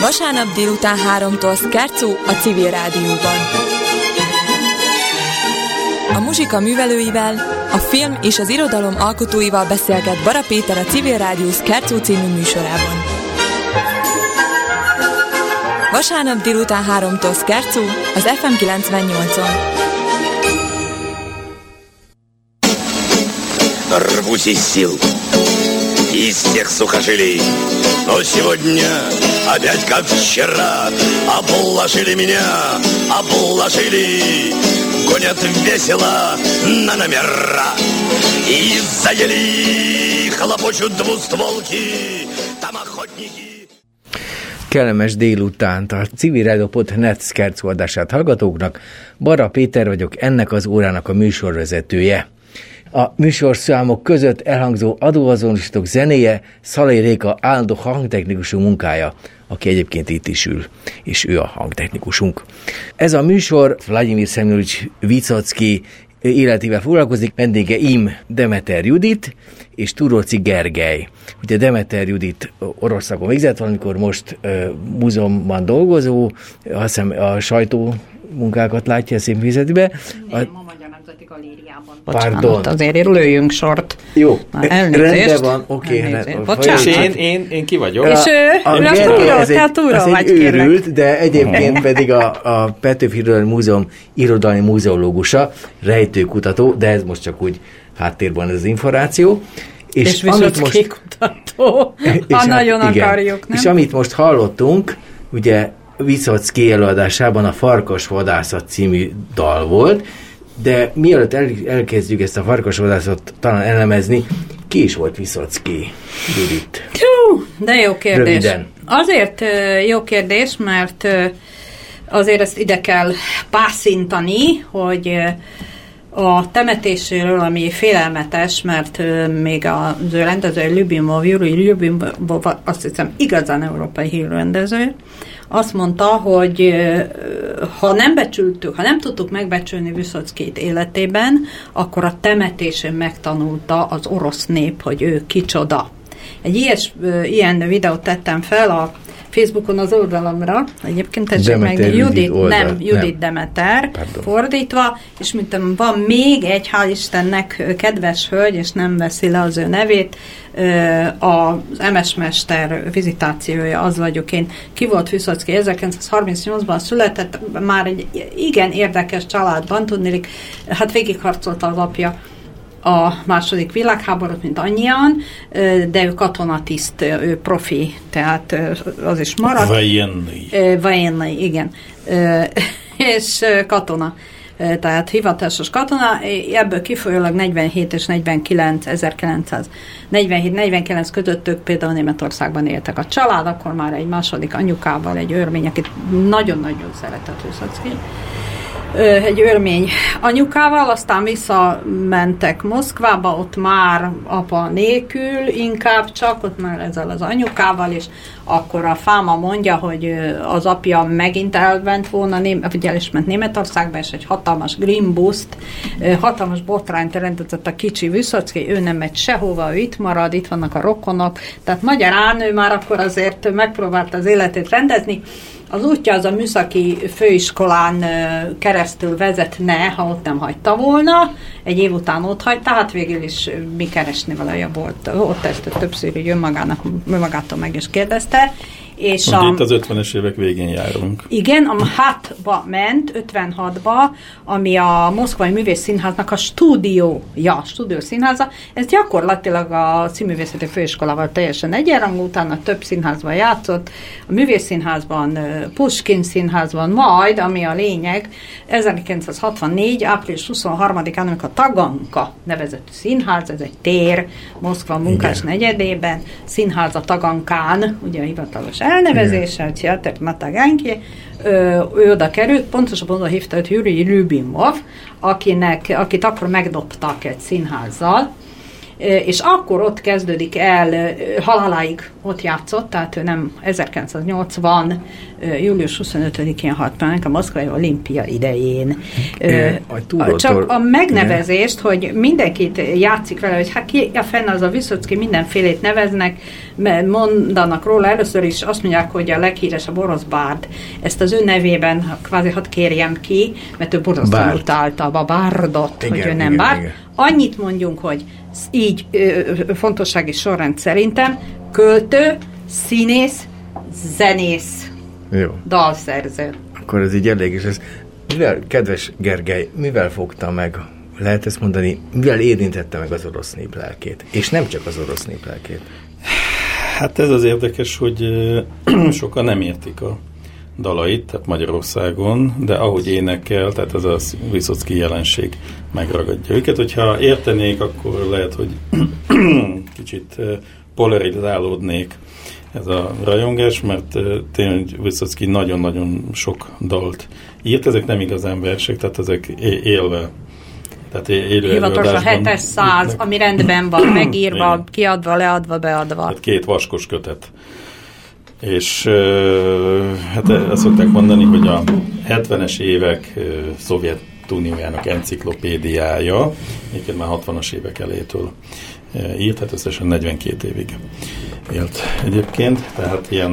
Vasárnap délután 3-tól Szkercó a Civil Rádióban. A muzsika művelőivel, a film és az irodalom alkotóival beszélget Bara Péter a Civil Rádió Szkercó című műsorában. Vasárnap délután 3-tól Szkercó az FM 98-on. Рвусь из сил, из всех сухожилий. Но сегодня опять как вчера Обложили меня, обложили Гонят весело на номера И заели, хлопочут двустволки Там охотники Kellemes délutánt a civilrádió.net szkercó adását hallgatóknak. Bara Péter vagyok, ennek az órának a műsorvezetője. A műsorszámok között elhangzó adóazonosítók zenéje Szalai Réka állandó hangtechnikusú munkája, aki egyébként itt is ül, és ő a hangtechnikusunk. Ez a műsor Vladimir Szemjolics Vicocki életével foglalkozik, vendége Im Demeter Judit és Turóci Gergely. Ugye Demeter Judit Oroszországon végzett valamikor, most uh, múzeumban dolgozó, azt hiszem a sajtó munkákat látja a színművészetibe. Nem, a Galériában. Pardon. Bocsánat, azért lőjünk sort. Jó, Na, elnézést. rendben van, oké. Elnézést. rendben. Bocsánat. És én, én, én ki vagyok? És ő, A ő azt Gergely, túra, ez egy, az vagy egy kérlek. őrült, de egyébként pedig a, a Petőfi Múzeum irodalmi múzeológusa, rejtőkutató, de ez most csak úgy háttérben ez az információ. És, és viszont most... kikutató, ha hát nagyon igen. akarjuk, nem? És amit most hallottunk, ugye Viszocki előadásában a Farkas Vadászat című dal volt, de mielőtt el, elkezdjük ezt a Farkas Vadászatot talán elemezni, ki is volt Viszocki, Judit? Hú, de jó kérdés. Röviden. Azért jó kérdés, mert azért ezt ide kell pászintani, hogy a temetéséről, ami félelmetes, mert még ő rendező Lubimov, Yuri Lubimov, azt hiszem igazán európai hírrendező, azt mondta, hogy ha nem becsültük, ha nem tudtuk megbecsülni Vyszockét életében, akkor a temetésén megtanulta az orosz nép, hogy ő kicsoda. Egy ilyes, ilyen videót tettem fel a Facebookon az oldalamra, egyébként tessék meg, Judit oldal, nem, Judit nem. Demeter, Pardon. fordítva, és mint van még egy, hál' Istennek, kedves hölgy, és nem veszi le az ő nevét, az MS Mester vizitációja, az vagyok én. Ki volt Viszocki? 1938-ban született, már egy igen érdekes családban, tudnélik, hát végigharcolta az apja a második világháborút, mint annyian, de ő katonatiszt, ő profi, tehát az is maradt. Vajenny. Ö, Vajenny, igen. És katona. Tehát hivatásos katona, ebből kifolyólag 47 és 49, 1947-49 közöttük például Németországban éltek a család, akkor már egy második anyukával, egy örmény, akit nagyon-nagyon szeretett Viszocki ö, egy örmény anyukával, aztán visszamentek Moszkvába, ott már apa nélkül, inkább csak, ott már ezzel az anyukával, és akkor a fáma mondja, hogy az apja megint elment volna, vagy el is ment Németországba, és egy hatalmas grimbuszt, hatalmas botrányt rendezett a kicsi Viszocki, ő nem megy sehova, ő itt marad, itt vannak a rokonok, tehát magyarán ő már akkor azért megpróbálta az életét rendezni, az útja az a műszaki főiskolán keresztül vezetne, ha ott nem hagyta volna. Egy év után ott hagyta, hát végül is mi keresni valaja volt. Ott ezt többször így önmagának, önmagától meg is kérdezte. pasar És a, itt az 50-es évek végén járunk. igen, a HAT-ba ment, 56-ba, ami a Moszkvai Művész Színháznak a stúdiója, stúdió színháza. Ez gyakorlatilag a színművészeti főiskolával teljesen egyenrangú, utána több színházban játszott, a Művész Színházban, Puskin Színházban, majd, ami a lényeg, 1964. április 23-án, amikor a Taganka nevezetű színház, ez egy tér, Moszkva munkás Igen. negyedében, színház a Tagankán, ugye a hivatalos elnevezéssel, Teater na Taganki, ö, ő oda került, pontosabban oda hívta őt Yuri Lubimov, akinek, akit akkor megdobtak egy színházzal, és akkor ott kezdődik el, haláláig ott játszott, tehát ő nem 1980. július 25-én halt meg a Moszkvai Olimpia idején. E, a Csak a megnevezést, igen. hogy mindenkit játszik vele, hogy hát ki a fenn az a Viszocki, mindenfélét neveznek, mondanak róla, először is azt mondják, hogy a leghíresebb orosz bárd. Ezt az ő nevében kvázi hadd kérjem ki, mert ő borzasztóan utálta a bárdot, igen, hogy ő nem igen, bárd. Igen. Annyit mondjunk, hogy így fontossági sorrend szerintem költő, színész, zenész, Jó. dalszerző. Akkor ez így elég, és ez mivel, kedves Gergely, mivel fogta meg, lehet ezt mondani, mivel érintette meg az orosz nép lelkét? És nem csak az orosz nép lelkét. Hát ez az érdekes, hogy sokan nem értik a dalait, tehát Magyarországon, de ahogy énekel, tehát ez a Viszocki jelenség megragadja őket. Hogyha értenék, akkor lehet, hogy kicsit polarizálódnék ez a rajongás, mert tényleg Viszocki nagyon-nagyon sok dalt írt, ezek nem igazán versek, tehát ezek élve tehát élő Hivatalos a 700, ami rendben van, megírva, kiadva, leadva, beadva. Tehát két vaskos kötet és hát azt szokták mondani, hogy a 70-es évek Szovjetuniójának enciklopédiája, egyébként már 60-as évek elétől írt, hát összesen 42 évig élt egyébként, tehát ilyen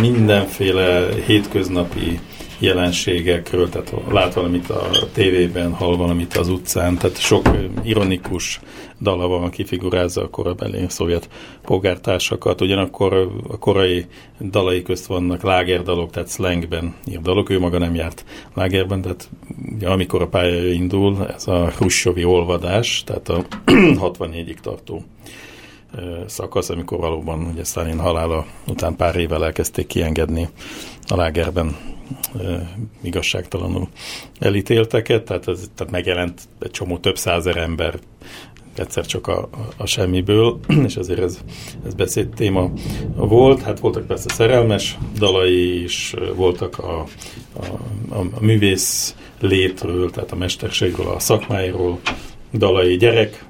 mindenféle hétköznapi jelenségekről, tehát lát valamit a tévében, hall valamit az utcán, tehát sok ironikus dala van, kifigurázza a korabeli szovjet polgártársakat, ugyanakkor a korai dalai közt vannak lágerdalok, tehát slangben ír dalok, ő maga nem járt lágerben, tehát ugye, amikor a pálya indul, ez a Hrussovi olvadás, tehát a 64-ig tartó szakasz, amikor valóban ugye Stalin halála után pár évvel elkezdték kiengedni a lágerben igazságtalanul elítélteket, tehát, ez, tehát megjelent egy csomó több százer ember egyszer csak a, a semmiből, és azért ez, ez beszéd téma volt. Hát voltak persze szerelmes dalai is, voltak a, a, a, művész létről, tehát a mesterségről, a szakmáiról, dalai gyerek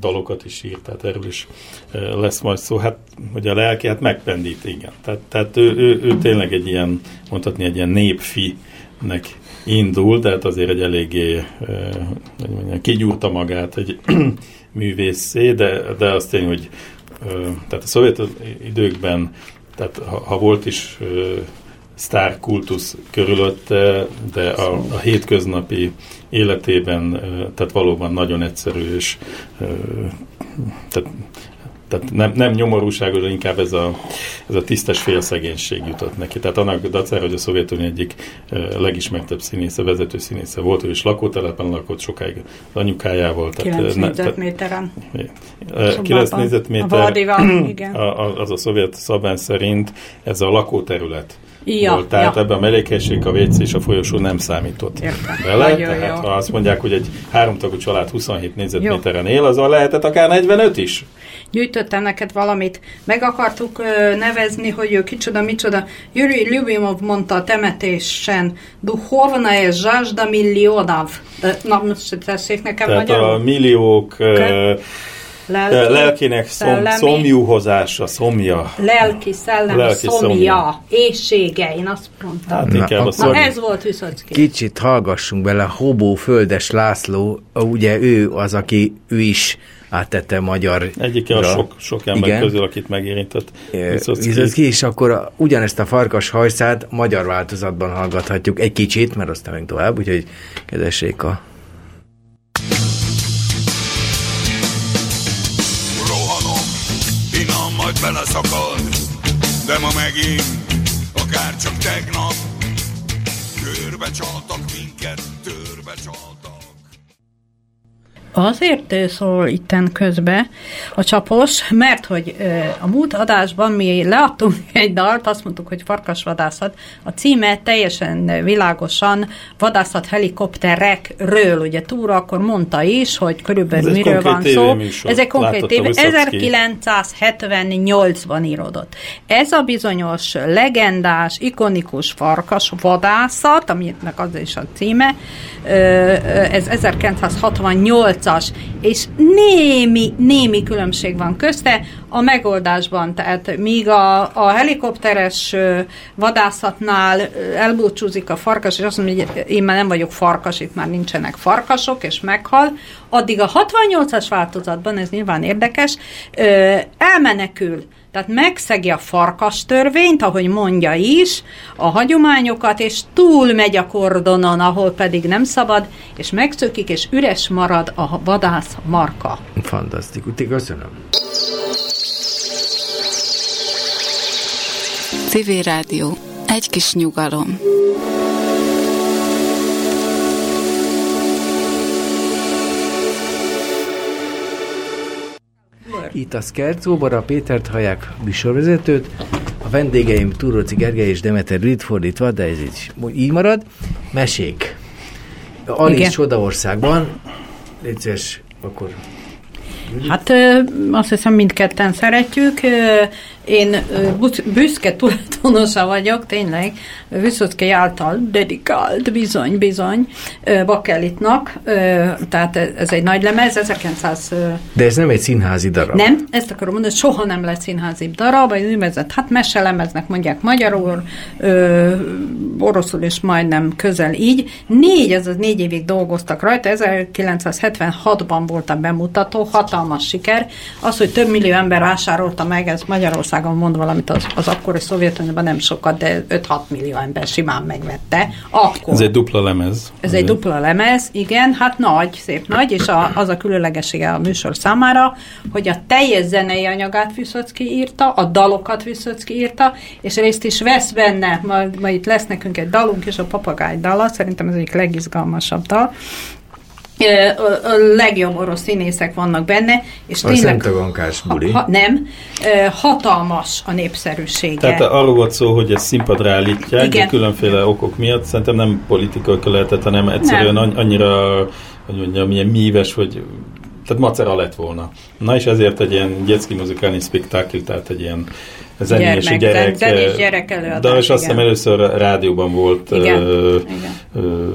dalokat is írt, tehát erről is lesz majd szó. Hát, hogy a lelki, hát megpendít, igen. Tehát, tehát ő, ő, ő tényleg egy ilyen, mondhatni, egy ilyen népfinek indul, tehát azért egy eléggé hogy mondjam, kigyúrta magát egy művészé, de, de azt tény, hogy tehát a szovjet időkben, tehát ha, ha volt is sztár kultusz körülötte, de a, a hétköznapi életében, tehát valóban nagyon egyszerű, és tehát, tehát nem, nem nyomorúságos, de inkább ez a, ez a tisztes félszegénység jutott neki. Tehát annak dacára, hogy a Szovjetunió egyik legismertebb színésze, vezető színésze volt, ő is lakótelepen lakott sokáig az anyukájával. 9 négyzetméteren. 9 négyzetméter, az a szovjet szabály szerint ez a lakóterület ja, volt. Tehát ja. ebben a mellékhelyiség, a WC és a folyosó nem számított Értem. bele. Nagyon Tehát jó. ha azt mondják, hogy egy háromtagú család 27 négyzetméteren él, az a lehetett akár 45 is. Gyűjtöttem neked valamit. Meg akartuk ö, nevezni, hogy ő kicsoda, micsoda. Yuri Lyubimov mondta a temetésen, duhovna és zsásda millionav. De, na, most tessék nekem Tehát magyarul. a milliók... Okay. Lelki, lelkének szom, szomjúhozása, szomja. Lelki, szellem, lelki szomja, szomja, éjsége, én azt mondtam. Hát inkább na, na ez volt Viszocki. Kicsit hallgassunk bele, Hobó Földes László, ugye ő az, aki ő is áttette magyar. Egyike a sok, sok ember Igen. közül, akit megérintett. Viszocki, és akkor ugyanezt a farkas hajszát magyar változatban hallgathatjuk egy kicsit, mert aztán meg tovább, úgyhogy kedvessék a majd beleszakad De ma megint, akár csak tegnap Körbe csaltak minket, törbe csaltak Azért szól itten közbe a csapos, mert hogy a múlt adásban mi leadtunk egy dalt, azt mondtuk, hogy farkasvadászat. A címe teljesen világosan vadászat helikopterekről. Ugye túra akkor mondta is, hogy körülbelül Ez miről van szó. Ez egy konkrét év. 1978-ban írodott. Ez a bizonyos legendás, ikonikus farkas vadászat, aminek az is a címe, ez 1968 harcas, és némi, némi különbség van közte a megoldásban. Tehát míg a, a helikopteres vadászatnál elbúcsúzik a farkas, és azt mondja, hogy én már nem vagyok farkas, itt már nincsenek farkasok, és meghal, addig a 68-as változatban, ez nyilván érdekes, elmenekül tehát megszegi a farkas törvényt, ahogy mondja is, a hagyományokat, és túl megy a kordonon, ahol pedig nem szabad, és megszökik, és üres marad a vadász marka. Fantasztikus, köszönöm. Civil Rádió. Egy kis nyugalom. Itt a Skercóban a Pétert hallják műsorvezetőt, a vendégeim Túróci Gergely és Demeter Brit fordítva, de ez így, így marad. Mesék. Alice Csodaországban. Légy akkor Hát azt hiszem mindketten szeretjük. Én büszke tulajdonosa vagyok, tényleg, Viszocki által dedikált, bizony, bizony, Bakelitnak, tehát ez egy nagy lemez, 1900... De ez nem egy színházi darab. Nem, ezt akarom mondani, soha nem lett színházi darab, egy úgynevezett, hát meselemeznek mondják magyarul, ö, oroszul is majdnem közel így. Négy, ez az négy évig dolgoztak rajta, 1976-ban volt a bemutató, hatalmas siker. Az, hogy több millió ember vásárolta meg, ez Magyarországon mond valamit, az, az akkori Szovjetunióban nem sokat, de 5-6 millió ember simán megvette. Akkor. Ez egy dupla lemez. Ez egy dupla lemez, igen, hát nagy, szép nagy, és a, az a különlegessége a műsor számára, hogy a teljes zenei anyagát Viszocki írta, a dalokat Viszocki írta, és részt is vesz benne, majd, majd itt lesz nekünk egy dalunk, és a papagáj dala, szerintem ez egyik legizgalmasabb dal, a legjobb orosz színészek vannak benne, és a tényleg... buli. Ha, nem, hatalmas a népszerűsége. Tehát arról volt szó, hogy ezt színpadra állítják, Igen. de különféle okok miatt, szerintem nem politikai lehetett, hanem egyszerűen nem. annyira, hogy mondjam, milyen míves, hogy tehát macera lett volna. Na és ezért egy ilyen gyecki muzikálni spektákl, tehát egy ilyen zenés gyermek, gyerek, zenés gyerek előadás. De és azt hiszem először rádióban volt igen, ö, igen. Ö,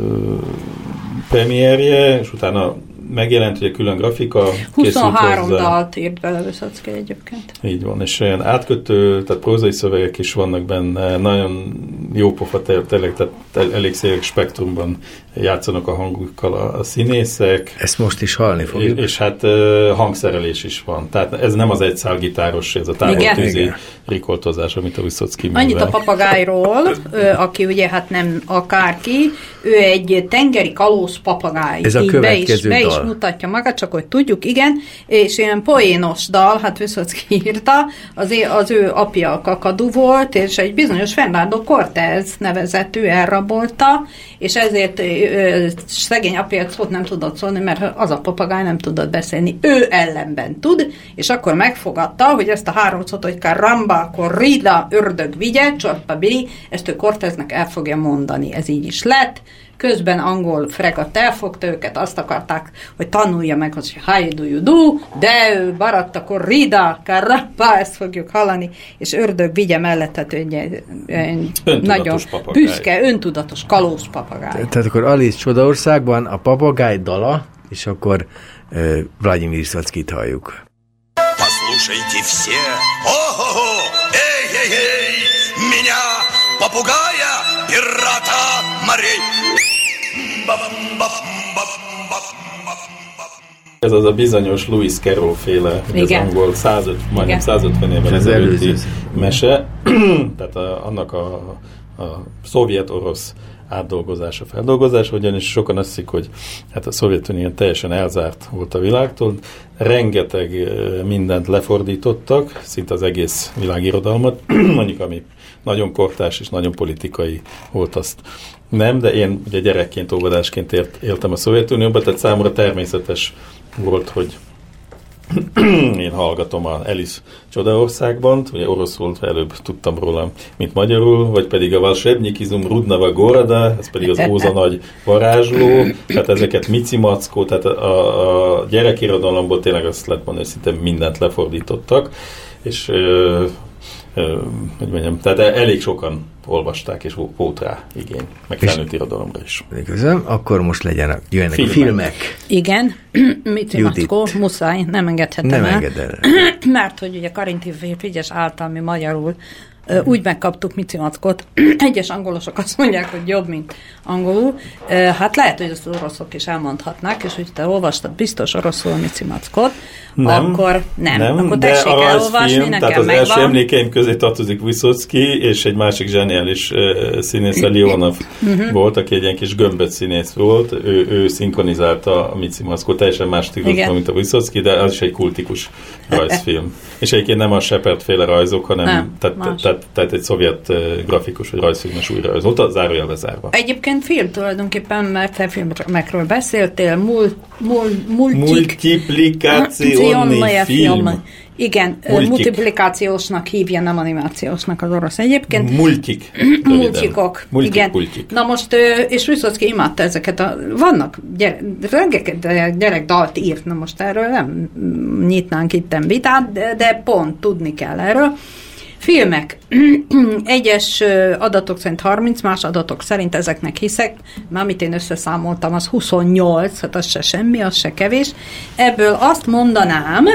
premierje, és utána megjelent egy külön grafika. 23 dalt írt bele Vyszacki egyébként. Így van, és olyan átkötő, tehát prózai szövegek is vannak benne, nagyon jó pofa, tényleg, tehát elég széles spektrumban játszanak a hangukkal a, a színészek. Ezt most is hallni fogjuk. És, és hát uh, hangszerelés is van. Tehát ez nem az egy gitáros, ez a távoltűzi rikoltozás, amit a Viszocki Annyit a papagájról, aki ugye hát nem akárki, ő egy tengeri kalóz papagáj. Ez a következő be is, be dal. is mutatja magát, csak hogy tudjuk, igen, és ilyen poénos dal, hát Viszocki írta, az, az ő apja a kakadú volt, és egy bizonyos Fernando Cortez nevezetű elrabolta, és ezért szegény apja szót nem tudott szólni, mert az a papagáj nem tudott beszélni. Ő ellenben tud, és akkor megfogadta, hogy ezt a három szót, hogy karamba, corrida, ördög vigye, csorpa bili, ezt ő Corteznek el fogja mondani. Ez így is lett közben angol fregat elfogta őket, azt akarták, hogy tanulja meg, hogy how do you do, de ő maradt, akkor rida, karappa, ezt fogjuk hallani, és ördög vigye mellett, egy, egy nagyon papagáj. büszke, öntudatos kalóz papagáj. Tehát akkor Alice Csodaországban a papagáj dala, és akkor uh, Vladimir Szackit halljuk. Послушайте все, о-хо-хо, эй-эй-эй, меня, попугая, пирата морей. Ez az a bizonyos Louis Carroll féle, az angol 150, majdnem 150 évvel ezelőtti mese, tehát a, annak a, a szovjet-orosz átdolgozása, feldolgozása, ugyanis sokan azt hiszik, hogy hát a Szovjetunió teljesen elzárt volt a világtól, rengeteg mindent lefordítottak, szinte az egész világirodalmat, mondjuk ami nagyon kortás és nagyon politikai volt azt nem, de én ugye gyerekként, óvodásként ért, éltem a Szovjetunióban, tehát számomra természetes volt, hogy én hallgatom a Elis Csodaországban, ugye oroszul előbb tudtam róla, mint magyarul, vagy pedig a Valsebnyikizum Rudnava Gorada, ez pedig az Óza nagy varázsló, tehát ezeket Mici Mackó, tehát a, a gyerekirodalomból tényleg azt lehet mondani, hogy szinte mindent lefordítottak, és hogy mondjam, tehát elég sokan olvasták, és volt rá igény, meg felnőtt irodalomra is. Köszönöm, akkor most legyenek, jöjjenek filmek. a filmek. Igen, mit Mackó, muszáj, nem engedhetem nem el. Enged el. Mert hogy ugye Karinti Frigyes által mi magyarul úgy megkaptuk Mici Mackot. Egyes angolosok azt mondják, hogy jobb, mint angolul. Hát lehet, hogy ezt az oroszok is elmondhatnák, és hogy te olvastad biztos oroszul Mici Mackot, nem, akkor nem. nem akkor tessék de elolvasni, film, nekem tehát az megvan. első emlékeim közé tartozik Vysotsky, és egy másik zseniális uh, színész, Leonov uh-huh. volt, aki egy ilyen kis gömböt színész volt, ő, ő szinkronizálta a Mici Mackot, teljesen más stílusban, mint a Vysotsky, de az is egy kultikus rajzfilm. és egyébként nem a Shepard féle rajzok, hanem nem, tehát, tehát, tehát, egy szovjet grafikus vagy rajzfilmes újra rajzolt, zárójel bezárva. Egyébként film tulajdonképpen, mert te filmekről beszéltél, mul, mul, multik, multiplikáció film. film. Igen, Multik. multiplikációsnak hívja, nem animációsnak az orosz egyébként. Multik. Multikok. Multik, igen. Multik. Na most, és Vysotsky imádta ezeket a... Vannak, gyere, rengeteg gyerek dalt írt, na most erről nem nyitnánk itten vitát, de, de pont tudni kell erről. Filmek. Egyes adatok szerint 30, más adatok szerint ezeknek hiszek, már amit én összeszámoltam, az 28, hát az se semmi, az se kevés. Ebből azt mondanám,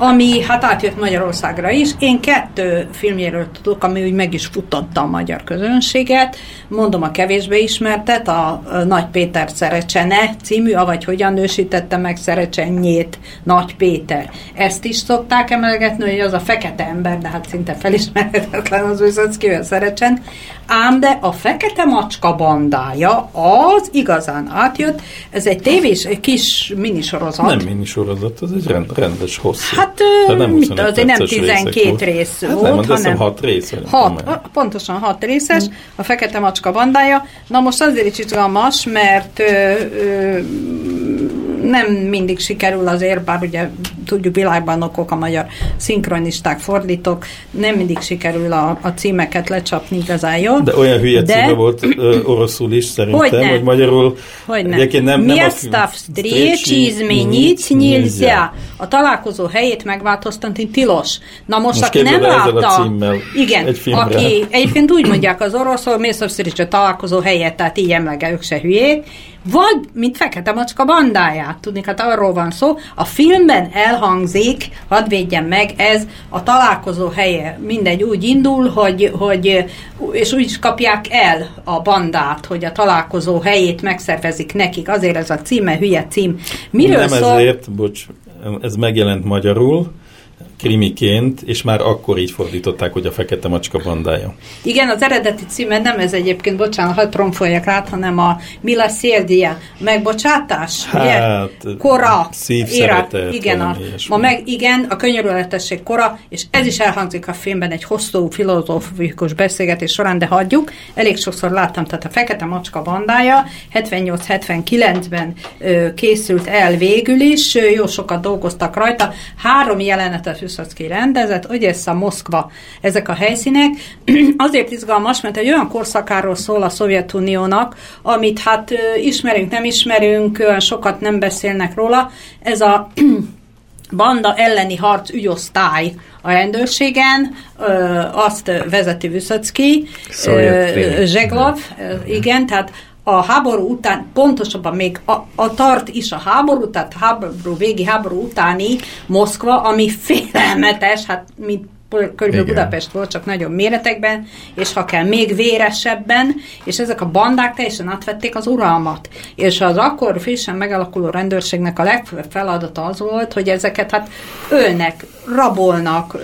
ami hát átjött Magyarországra is. Én kettő filmjéről tudok, ami úgy meg is futotta a magyar közönséget. Mondom a kevésbé ismertet, a Nagy Péter Szerecsene című, avagy hogyan nősítette meg Szerecsenyét Nagy Péter. Ezt is szokták emelegetni, hogy az a fekete ember, de hát szinte felismerhetetlen az Vysockivel Szerecsen. Ám de a fekete macska bandája az igazán átjött. Ez egy tévés, egy kis minisorozat. Nem minisorozat, az egy rend, rendes hosszú. Hát Hát nem mit, azért nem 12 rész hát volt, nem, hanem 6 rész. Hat, pontosan 6 részes, hmm. a Fekete Macska bandája. Na most azért is izgalmas, mert ö, ö, nem mindig sikerül azért, bár ugye tudjuk világbajnokok a magyar szinkronisták, fordítók, nem mindig sikerül a, a címeket lecsapni igazán jó. De olyan hülye de... címe volt ö, oroszul is szerintem, hogy, hogy magyarul hogy nem. nem, nem Места встречи изменить nyiljá. A találkozó helyét megváltoztatni tilos. Na most, most aki nem látta, igen, egy aki egyébként úgy mondják az oroszul, mész a találkozó helyet, tehát így emlege, ők se hülyék, vagy, mint Fekete Macska bandáját, tudni, hát arról van szó, a filmben elhangzik, hadd védjem meg, ez a találkozó helye, mindegy, úgy indul, hogy, hogy és úgy is kapják el a bandát, hogy a találkozó helyét megszervezik nekik, azért ez a címe, hülye cím. Miről Nem szól? ezért, bocs, ez megjelent magyarul, krimiként, és már akkor így fordították, hogy a Fekete Macska bandája. Igen, az eredeti címe nem ez egyébként, bocsánat, hadd tromfoljak rá, hanem a Mila Szérdia megbocsátás, hát, ugye? Kora, érat, igen, a, ma meg, igen, a könyörületesség kora, és ez is elhangzik a filmben egy hosszú filozófikus beszélgetés során, de hagyjuk. Elég sokszor láttam, tehát a Fekete Macska bandája 78-79-ben készült el végül is, jó sokat dolgoztak rajta, három jelenetet Vysotsky rendezett, Ogyessa, Moszkva, ezek a helyszínek. Azért izgalmas, mert egy olyan korszakáról szól a Szovjetuniónak, amit hát ismerünk, nem ismerünk, olyan sokat nem beszélnek róla. Ez a banda elleni harc ügyosztály a rendőrségen, azt vezeti Vysotsky, Zseglov, igen, tehát a háború után, pontosabban még a, a tart is a háború, tehát háború, végi háború utáni Moszkva, ami félelmetes, hát mint körülbelül Budapest volt, csak nagyobb méretekben, és ha kell, még véresebben, és ezek a bandák teljesen átvették az uralmat. És az akkor frissen megalakuló rendőrségnek a legfőbb feladata az volt, hogy ezeket hát ölnek, rabolnak,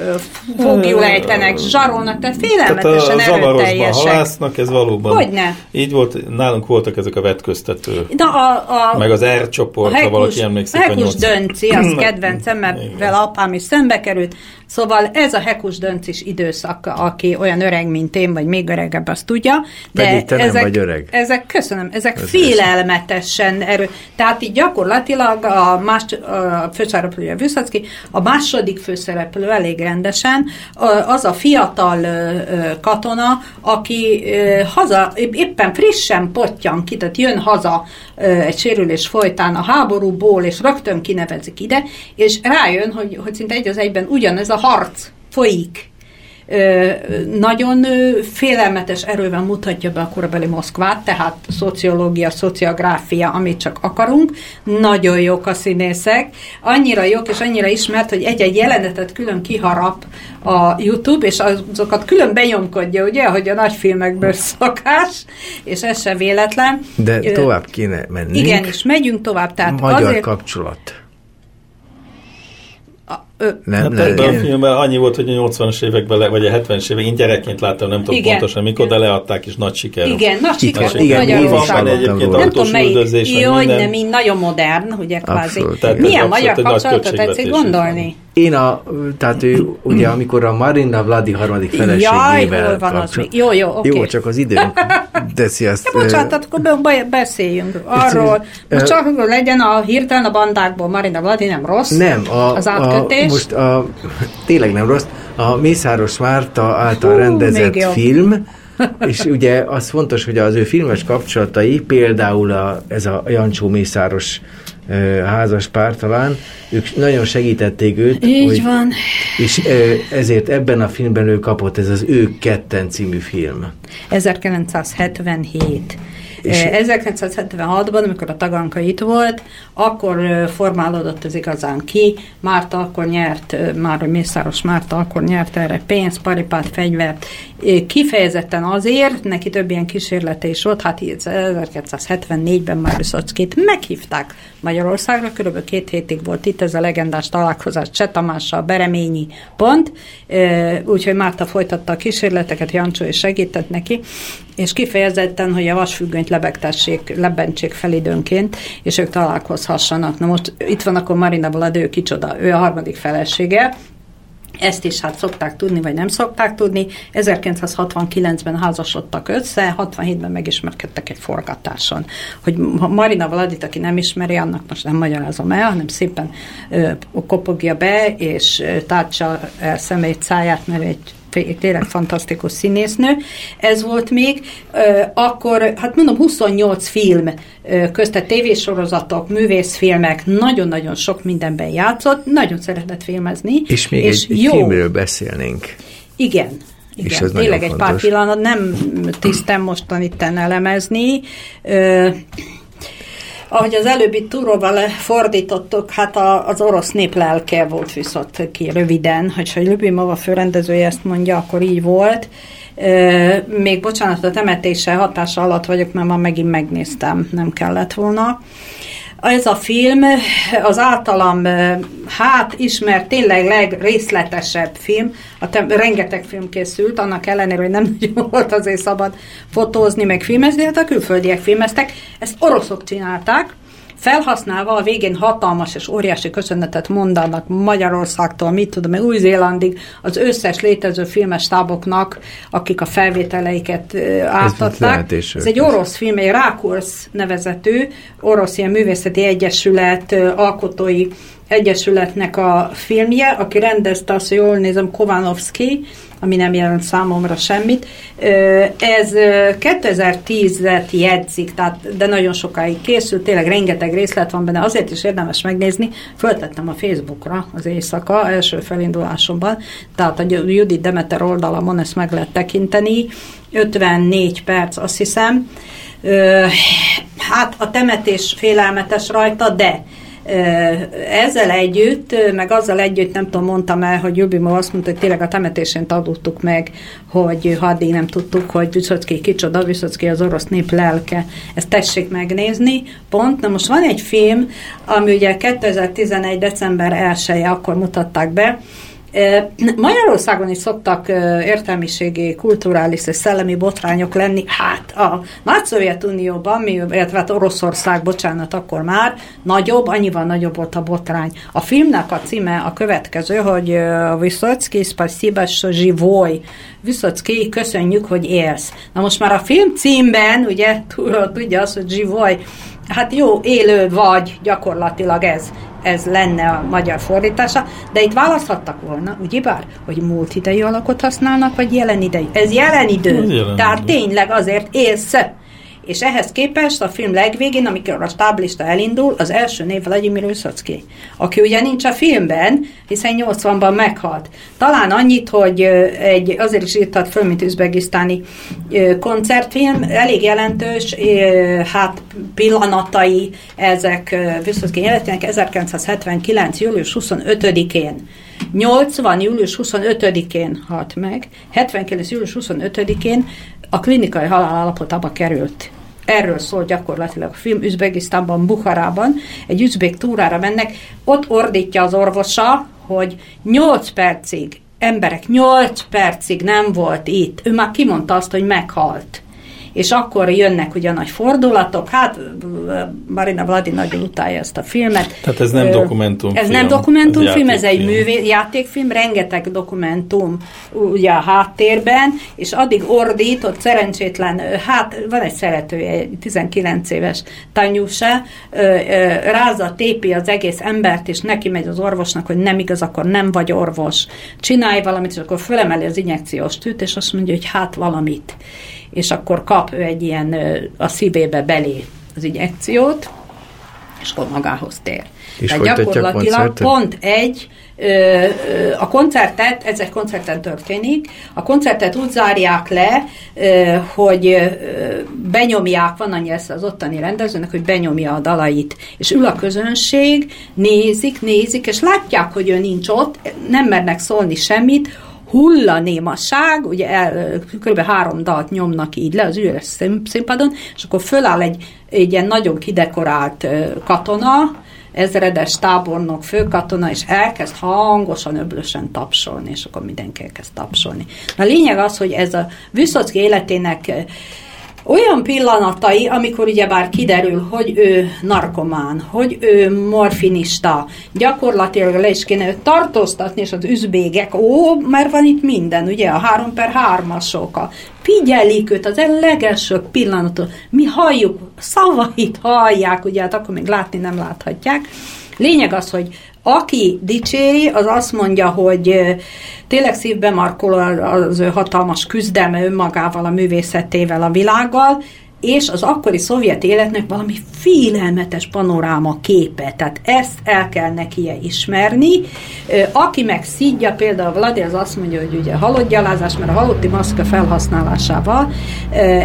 fogjul ejtenek, zsarolnak, tehát félelmetesen tehát a erőteljesek. halásznak, ez valóban. Hogyne? Így volt, nálunk voltak ezek a vetköztető. De a, a, meg az R csoport, ha valaki emlékszik. A Hekus Dönci, az kedvencem, mert vele apám is szembe került, Szóval ez a hekus döntés időszak, aki olyan öreg, mint én, vagy még öregebb, azt tudja. De Pedig te ezek, nem vagy öreg. Ezek, köszönöm, ezek ez félelmetesen erő. Tehát így gyakorlatilag a, más, a főszereplője Vyszacki, a második főszereplő elég rendesen, az a fiatal katona, aki haza, éppen frissen potyan ki, tehát jön haza egy sérülés folytán a háborúból, és rögtön kinevezik ide, és rájön, hogy, hogy szinte egy az egyben ugyanez a harc folyik nagyon félelmetes erővel mutatja be a korabeli Moszkvát, tehát szociológia, szociográfia, amit csak akarunk. Nagyon jók a színészek, annyira jók és annyira ismert, hogy egy-egy jelenetet külön kiharap a YouTube, és azokat külön benyomkodja, ugye, ahogy a nagy filmekből szokás, és ez se véletlen. De tovább kéne menni. Igen, és megyünk tovább. Tehát Magyar azért, kapcsolat. Ö, Nem, Hát nem, ebben a filmben annyi volt, hogy a 80-as években, vagy a 70-es években, én gyerekként láttam, nem tudom Igen. pontosan mikor, de leadták, és nagy siker. Igen, nagy siker igen, Úgy van egyébként Nem tudom melyik, jó, nem, így nagyon modern, ugye kvázi. Tehát Milyen magyar kapcsolatot tetszik is gondolni? Én a, tehát ő, ugye amikor a Marina Vladi harmadik Jaj, feleségével hol van az kapcsol- még? Jó, jó, oké. Jó, csak az időnk teszi azt. Ja, bocsánat, tehát akkor be- be- beszéljünk arról. Most csak legyen a hirtelen a bandákból Marina Vladi nem rossz. Nem, a, Az a, átkötés. most a, tényleg nem rossz, a Mészáros Márta által Hú, rendezett film, és ugye az fontos, hogy az ő filmes kapcsolatai, például a, ez a Jancsó Mészáros ö, házas pár talán, ők nagyon segítették őt, Így hogy, van. és ö, ezért ebben a filmben ő kapott, ez az Ők ketten című film. 1977. És- Eh, 1976-ban, amikor a Taganka itt volt, akkor eh, formálódott ez igazán ki. Márta akkor nyert, eh, már Mészáros Márta akkor nyert erre pénzt, paripát, fegyvert. Kifejezetten azért, neki több ilyen kísérlete is volt, hát így 1974-ben már Vyszockit meghívták Magyarországra, körülbelül két hétig volt itt ez a legendás találkozás Cseh Tamással, Bereményi pont, úgyhogy Márta folytatta a kísérleteket, Jancsó is segített neki, és kifejezetten, hogy a vasfüggönyt lebegtessék, lebentsék fel időnként, és ők találkozhassanak. Na most itt van akkor Marina Vlad, ő kicsoda, ő a harmadik felesége, ezt is hát szokták tudni, vagy nem szokták tudni. 1969-ben házasodtak össze, 67-ben megismerkedtek egy forgatáson. Hogy Marina Vladit, aki nem ismeri, annak most nem magyarázom el, hanem szépen ö, kopogja be, és tártsa el szemét száját, mert egy tényleg fantasztikus színésznő. Ez volt még. Akkor, hát mondom, 28 film közte tévésorozatok, művészfilmek, nagyon-nagyon sok mindenben játszott, nagyon szeretett filmezni. És még egy, egy jó, filmről beszélnénk. igen. Igen, És ez tényleg egy pár fontos. pillanat, nem tisztem mostan itten elemezni. Ö, ahogy az előbbi túróval fordítottuk, hát a, az orosz nép lelke volt viszont ki röviden, hogyha Lubimova főrendezője ezt mondja, akkor így volt. Ö, még bocsánat, a temetése hatása alatt vagyok, mert ma megint megnéztem, nem kellett volna. Ez a film az általam hát ismert, tényleg legrészletesebb film. A te, rengeteg film készült, annak ellenére, hogy nem nagyon volt azért szabad fotózni, meg filmezni, hát a külföldiek filmeztek. Ezt oroszok csinálták, felhasználva a végén hatalmas és óriási köszönetet mondanak Magyarországtól, mit tudom, Új-Zélandig, az összes létező filmes táboknak, akik a felvételeiket átadták. lehetős Ez egy orosz film, egy Rákursz nevezetű, orosz ilyen művészeti egyesület, alkotói egyesületnek a filmje, aki rendezte azt, hogy jól nézem, Kovanovski, ami nem jelent számomra semmit. Ez ö, 2010-et jegyzik, tehát, de nagyon sokáig készült, tényleg rengeteg részlet van benne, azért is érdemes megnézni. Föltettem a Facebookra az éjszaka, első felindulásomban, tehát a Judit Demeter oldalamon ezt meg lehet tekinteni. 54 perc, azt hiszem. Hát a temetés félelmetes rajta, de ezzel együtt, meg azzal együtt nem tudom, mondtam el, hogy Jubimo azt mondta, hogy tényleg a temetésén adottuk meg, hogy ha nem tudtuk, hogy Vyszocki kicsoda, Vyszocki az orosz nép lelke. Ezt tessék megnézni, pont. Na most van egy film, ami ugye 2011. december 1 -e, akkor mutatták be, Magyarországon is szoktak értelmiségi, kulturális és szellemi botrányok lenni. Hát a nagy Szovjetunióban, illetve hát Oroszország, bocsánat, akkor már nagyobb, annyival nagyobb volt a botrány. A filmnek a címe a következő, hogy Viszocki, Spasiba, Zsivoly. Viszocki, köszönjük, hogy élsz. Na most már a film címben, ugye, tudja azt, hogy Zsivoly, hát jó, élő vagy, gyakorlatilag ez ez lenne a magyar fordítása, de itt választhattak volna, ugyebár, hogy múlt idejű alakot használnak, vagy jelen idejű. Ez jelen idő. Ez jelen Tehát idő. tényleg azért élsz. És ehhez képest a film legvégén, amikor a stáblista elindul, az első név Vladimir Vysotsky, aki ugye nincs a filmben, hiszen 80-ban meghalt. Talán annyit, hogy egy, azért is írtad föl, mint üzbegisztáni koncertfilm, elég jelentős hát pillanatai ezek Vysotsky életének 1979. július 25-én 80. július 25-én halt meg, 79. július 25-én a klinikai halálállapotába került. Erről szól gyakorlatilag a film Üzbegisztánban, Bukharában. Egy üzbék túrára mennek, ott ordítja az orvosa, hogy 8 percig, emberek 8 percig nem volt itt. Ő már kimondta azt, hogy meghalt és akkor jönnek ugye nagy fordulatok, hát Marina Vladi nagyon utálja ezt a filmet. Tehát ez nem dokumentumfilm. Ez nem dokumentumfilm, ez, ez egy művé, játékfilm, rengeteg dokumentum ugye a háttérben, és addig ordít, ott szerencsétlen, hát van egy szeretője, 19 éves Tanyusa, rázza, tépi az egész embert, és neki megy az orvosnak, hogy nem igaz, akkor nem vagy orvos. Csinálj valamit, és akkor fölemeli az injekciós tűt, és azt mondja, hogy hát valamit és akkor kap ő egy ilyen a szívébe belé az injekciót, és akkor magához tér. És Tehát gyakorlatilag pont egy, a koncertet, ez egy koncerten történik, a koncertet úgy zárják le, hogy benyomják, van annyi ezt az ottani rendezőnek, hogy benyomja a dalait, és ül a közönség, nézik, nézik, és látják, hogy ő nincs ott, nem mernek szólni semmit, hullanémaság, ugye el, kb. három dalt nyomnak így le az üres színpadon, és akkor föláll egy, egy ilyen nagyon kidekorált katona, ezredes tábornok, főkatona, és elkezd hangosan, öblösen tapsolni, és akkor mindenki elkezd tapsolni. Na a lényeg az, hogy ez a Vyszocki életének olyan pillanatai, amikor ugyebár kiderül, hogy ő narkomán, hogy ő morfinista, gyakorlatilag le is kéne őt tartóztatni, és az üzbégek, ó, mert van itt minden, ugye, a három per hármasok, a figyelik őt az legelső pillanatot, mi halljuk, szavait hallják, ugye, hát akkor még látni nem láthatják. Lényeg az, hogy aki dicséri, az azt mondja, hogy tényleg szívbe markol az ő hatalmas küzdelme önmagával, a művészetével, a világgal, és az akkori szovjet életnek valami félelmetes panoráma képe, tehát ezt el kell neki ismerni. Aki meg szídja, például Vladi az azt mondja, hogy ugye halottgyalázás, mert a halotti maszka felhasználásával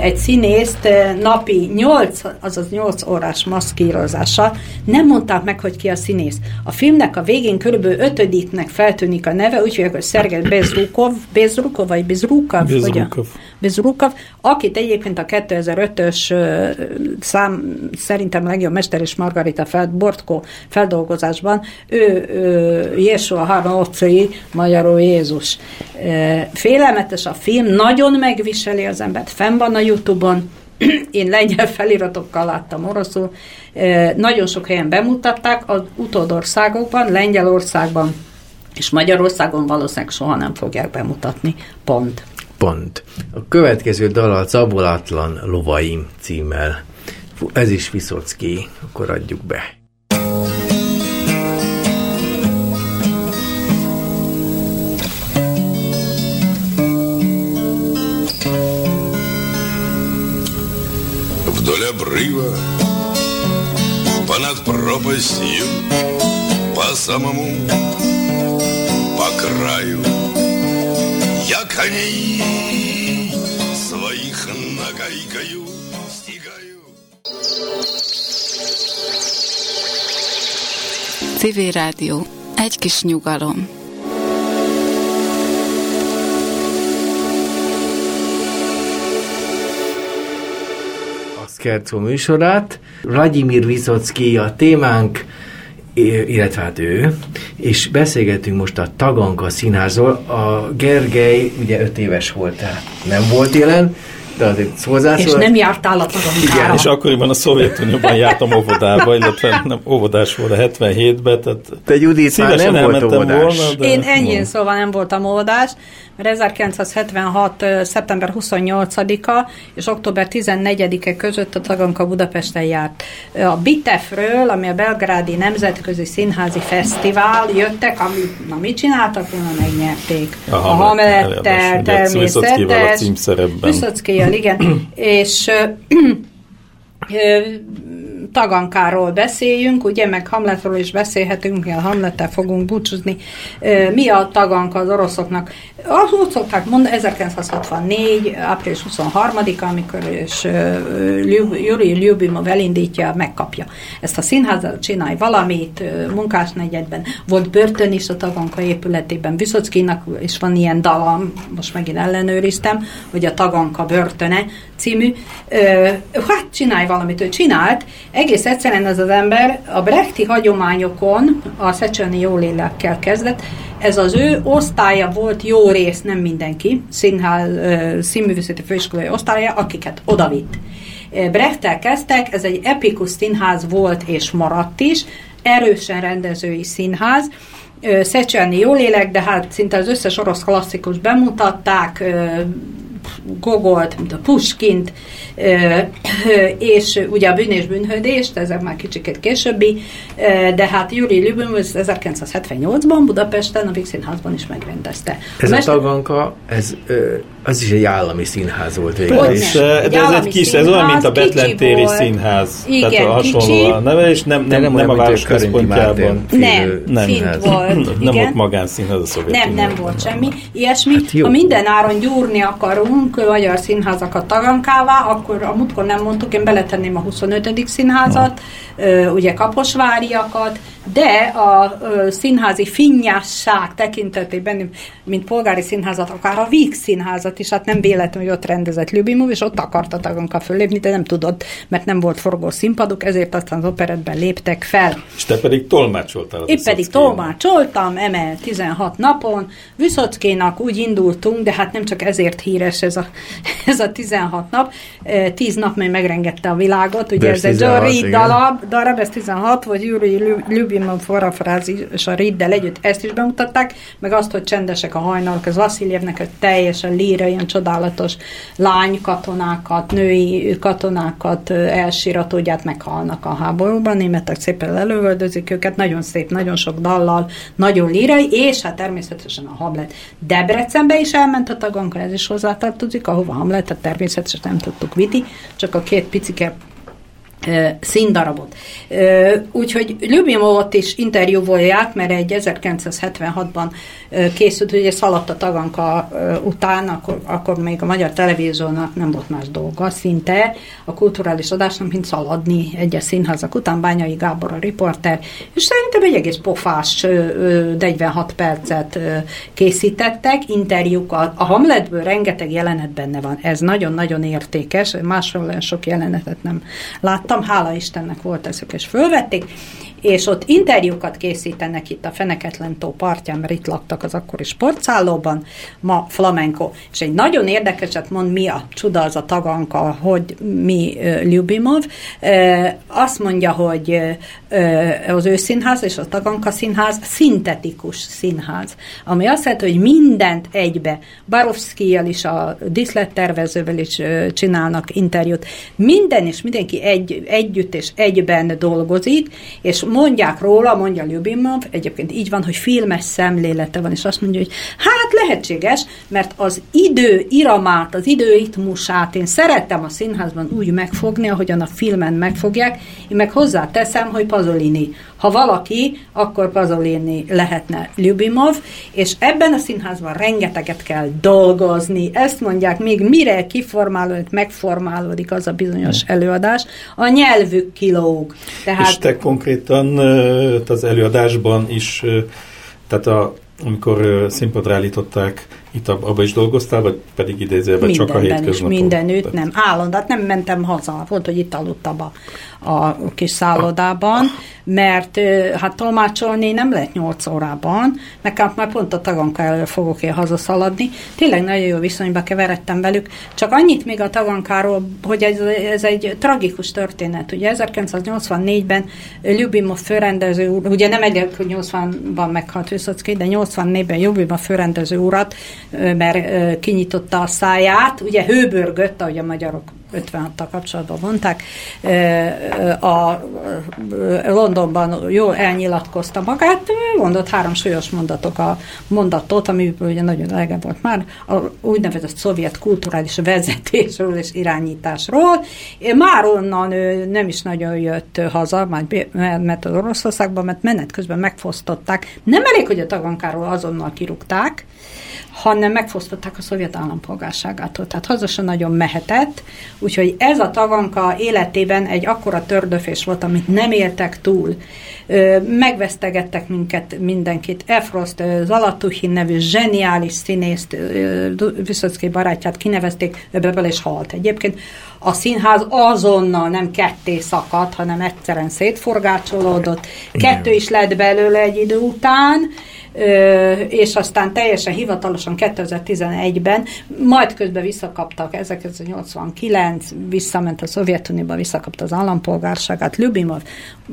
egy színészt napi 8, azaz 8 órás maszkírozással nem mondták meg, hogy ki a színész. A filmnek a végén körülbelül ötödiknek feltűnik a neve, úgyhogy hogy Szergej Bezrukov, Bezrukov vagy Bezrukov, Bezrukov. Bezrukov, akit egyébként a 2005-ös szám szerintem legjobb Mester és Margarita Feld, Bortko feldolgozásban, ő, ő Jésua Hanóci, magyarul Jézus. Félelmetes a film, nagyon megviseli az embert, fenn van a Youtube-on, én lengyel feliratokkal láttam oroszul, nagyon sok helyen bemutatták, az utódországokban, Lengyelországban és Magyarországon valószínűleg soha nem fogják bemutatni, pont Pont. A következő dal a Zabolatlan lovaim címmel. Fú, ez is Viszocki, akkor adjuk be. Вдоль обрыва, понад пропастью, по самому, по краю, я коней своих нагайкаю Civil Rádió. Egy kis nyugalom. A Skerco műsorát. Vladimir Vizocki a témánk, illetve hát ő, és beszélgetünk most a Taganka színházról. A Gergely ugye öt éves volt, tehát nem volt jelen, de azért hozzászól. És nem jártál a. Igen, és akkoriban a Szovjetunióban jártam óvodába, illetve nem óvodás volt a 77-ben, tehát Te Judit már nem volt óvodás. Volna, de Én ennyi szóval nem voltam óvodás, mert 1976. szeptember 28-a és október 14-e között a Taganka Budapesten járt. A Bitefről, ami a Belgrádi Nemzetközi Színházi Fesztivál, jöttek, amit na mit csináltak volna, megnyerték. Aha, a Hamlettel, természetes. Viszockival a igen. és Tagankáról beszéljünk, ugye, meg Hamletról is beszélhetünk, mi a Hamlettel fogunk búcsúzni. Mi a Taganka az oroszoknak? Azt szokták mondani, 1964. április 23-a, amikor és Juri Lyubimov elindítja, megkapja ezt a színházat, csinálj valamit, munkásnegyedben. Volt börtön is a Taganka épületében, Viszockinak is van ilyen dalam, most megint ellenőriztem, hogy a Taganka börtöne című. Hát csinálj valamit, ő csinált, egész egyszerűen ez az ember a brechti hagyományokon a Szecseni jólélekkel kezdett, ez az ő osztálya volt jó rész, nem mindenki, színház, színművészeti főiskolai osztálya, akiket odavitt. Brechtel kezdtek, ez egy epikus színház volt és maradt is, erősen rendezői színház, Szecsenyi jólélek, de hát szinte az összes orosz klasszikus bemutatták, Gogolt, mint a Puskint, és ugye a bűn és bűnhődést, ezek már kicsiket későbbi, de hát Júri Lübön 1978-ban Budapesten a Vígszínházban is megrendezte. Ez a, mester... taganka, ez, az is egy állami színház volt végül is. De ez egy kis, ez olyan, mint a Betlentéri színház. Igen, tehát a hasonló kicsi. a neve, és nem, nem, nem, nem a város központjában. Nem, nem szint volt. Nem volt magánszínház a szovjet Nem, nem volt semmi ilyesmi. Hát ha minden áron gyúrni akarunk magyar színházakat tagankává, akkor a múltkor nem mondtuk, én beletenném a 25. színházat, ugye kaposváriakat, de a színházi finnyásság tekintetében, mint polgári színházat, akár a Víg színházat is, hát nem véletlen, hogy ott rendezett Lübimov, és ott akarta Taganka fölépni, de nem tudott, mert nem volt forgó színpaduk, ezért aztán az operetben léptek fel. És te pedig tolmácsoltál. Én pedig tolmácsoltam, emel 16 napon, Viszockénak úgy indultunk, de hát nem csak ezért híres ez a, ez a 16 nap, 10 nap, mely megrengette a világot, ugye ez egy Reed dalab, darab, ez 16, vagy Júri Lübimov parafrázis és a Riddel együtt ezt is bemutatták, meg azt, hogy csendesek a hajnalok, ez Vasiljevnek egy teljesen líra, ilyen csodálatos lány katonákat, női katonákat elsíratódját meghalnak a háborúban, németek szépen lelövöldözik őket, nagyon szép, nagyon sok dallal, nagyon lírai, és hát természetesen a Hamlet Debrecenbe is elment a tagonka, ez is hozzátartozik, ahova Hamletet természetesen nem tudtuk viti, csak a két picike színdarabot. Úgyhogy Lyubimovot is interjúvolják, mert egy 1976-ban készült, ugye szaladt a taganka után, akkor, akkor még a magyar televíziónak nem volt más dolga szinte, a kulturális adásnak, mint szaladni egyes színházak után, Bányai Gábor a riporter, és szerintem egy egész pofás 46 percet készítettek, interjúkat. A Hamletből rengeteg jelenet benne van, ez nagyon-nagyon értékes, másról sok jelenetet nem láttam, hála Istennek volt ezek, és fölvették, és ott interjúkat készítenek itt a Feneketlen tó partján, mert itt laktak az akkori sportszállóban, ma flamenco. És egy nagyon érdekeset mond, mi a csuda az a taganka, hogy mi Lyubimov. Uh, azt mondja, hogy az ő színház és a taganka színház szintetikus színház, ami azt jelenti, hogy mindent egybe. Barovszkijel is, a diszlettervezővel is csinálnak interjút. Minden és mindenki egy, együtt és egyben dolgozik, és mondják róla, mondja Lyubimov, egyébként így van, hogy filmes szemlélete van, és azt mondja, hogy hát lehetséges, mert az idő iramát, az idő ritmusát én szerettem a színházban úgy megfogni, ahogyan a filmen megfogják, én meg hozzáteszem, hogy Pazolini. Ha valaki, akkor Pazolini lehetne Lyubimov, és ebben a színházban rengeteget kell dolgozni. Ezt mondják, még mire kiformálódik, megformálódik az a bizonyos hm. előadás, a nyelvük kilóg. Tehát... És te konkrétan az előadásban is, tehát a, amikor színpadra állították, itt abba is dolgoztál, vagy pedig idézőben csak a hétköznapok? mindenütt, nem. Állandóan, nem mentem haza. Volt, hogy itt aludtam a, a kis szállodában, mert hát tolmácsolni nem lehet 8 órában, nekem már pont a taganka elől fogok én hazaszaladni. Tényleg nagyon jó viszonyba keveredtem velük, csak annyit még a tagankáról, hogy ez, ez egy tragikus történet. Ugye 1984-ben Lyubimov főrendező úr, ugye nem egy, hogy 80-ban meghalt Viszocki, de 84-ben Lyubimov főrendező urat mert kinyitotta a száját, ugye hőbörgött, ahogy a magyarok 56-tal kapcsolatban mondták, a Londonban jól elnyilatkozta magát, mondott három súlyos mondatok a mondatot, amiből ugye nagyon elege volt már, a úgynevezett szovjet kulturális vezetésről és irányításról. Már onnan ő nem is nagyon jött haza, mert az Oroszországban, mert menet közben megfosztották. Nem elég, hogy a tagankáról azonnal kirúgták, hanem megfosztották a szovjet állampolgárságától. Tehát haza sem nagyon mehetett, úgyhogy ez a tavanka életében egy akkora tördöfés volt, amit nem éltek túl. Megvesztegettek minket mindenkit. Efrost Zalatuhin nevű zseniális színészt, Viszocki barátját kinevezték, bele is halt. Egyébként a színház azonnal nem ketté szakadt, hanem egyszerűen szétforgácsolódott. Kettő is lett belőle egy idő után, és aztán teljesen hivatalosan 2011-ben, majd közben visszakaptak 1989, visszament a Szovjetunióba, visszakapta az állampolgárságát, Lubimov,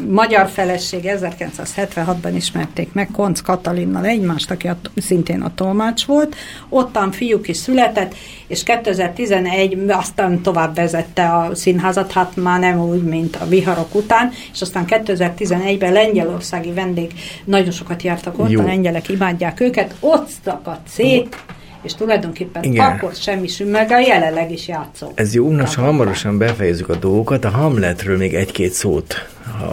magyar feleség 1976-ban ismerték meg Konc Katalinnal egymást, aki a, szintén a tolmács volt, ottan fiúk is született, és 2011 aztán tovább vezette a színházat, hát már nem úgy, mint a viharok után, és aztán 2011-ben lengyelországi vendég nagyon sokat jártak ott, Jó. a lengyelek imádják őket, ott szakadt szét, és tulajdonképpen Igen. akkor semmi meg a jelenleg is játszó. Ez jó, most hamarosan befejezzük a dolgokat, a Hamletről még egy-két szót.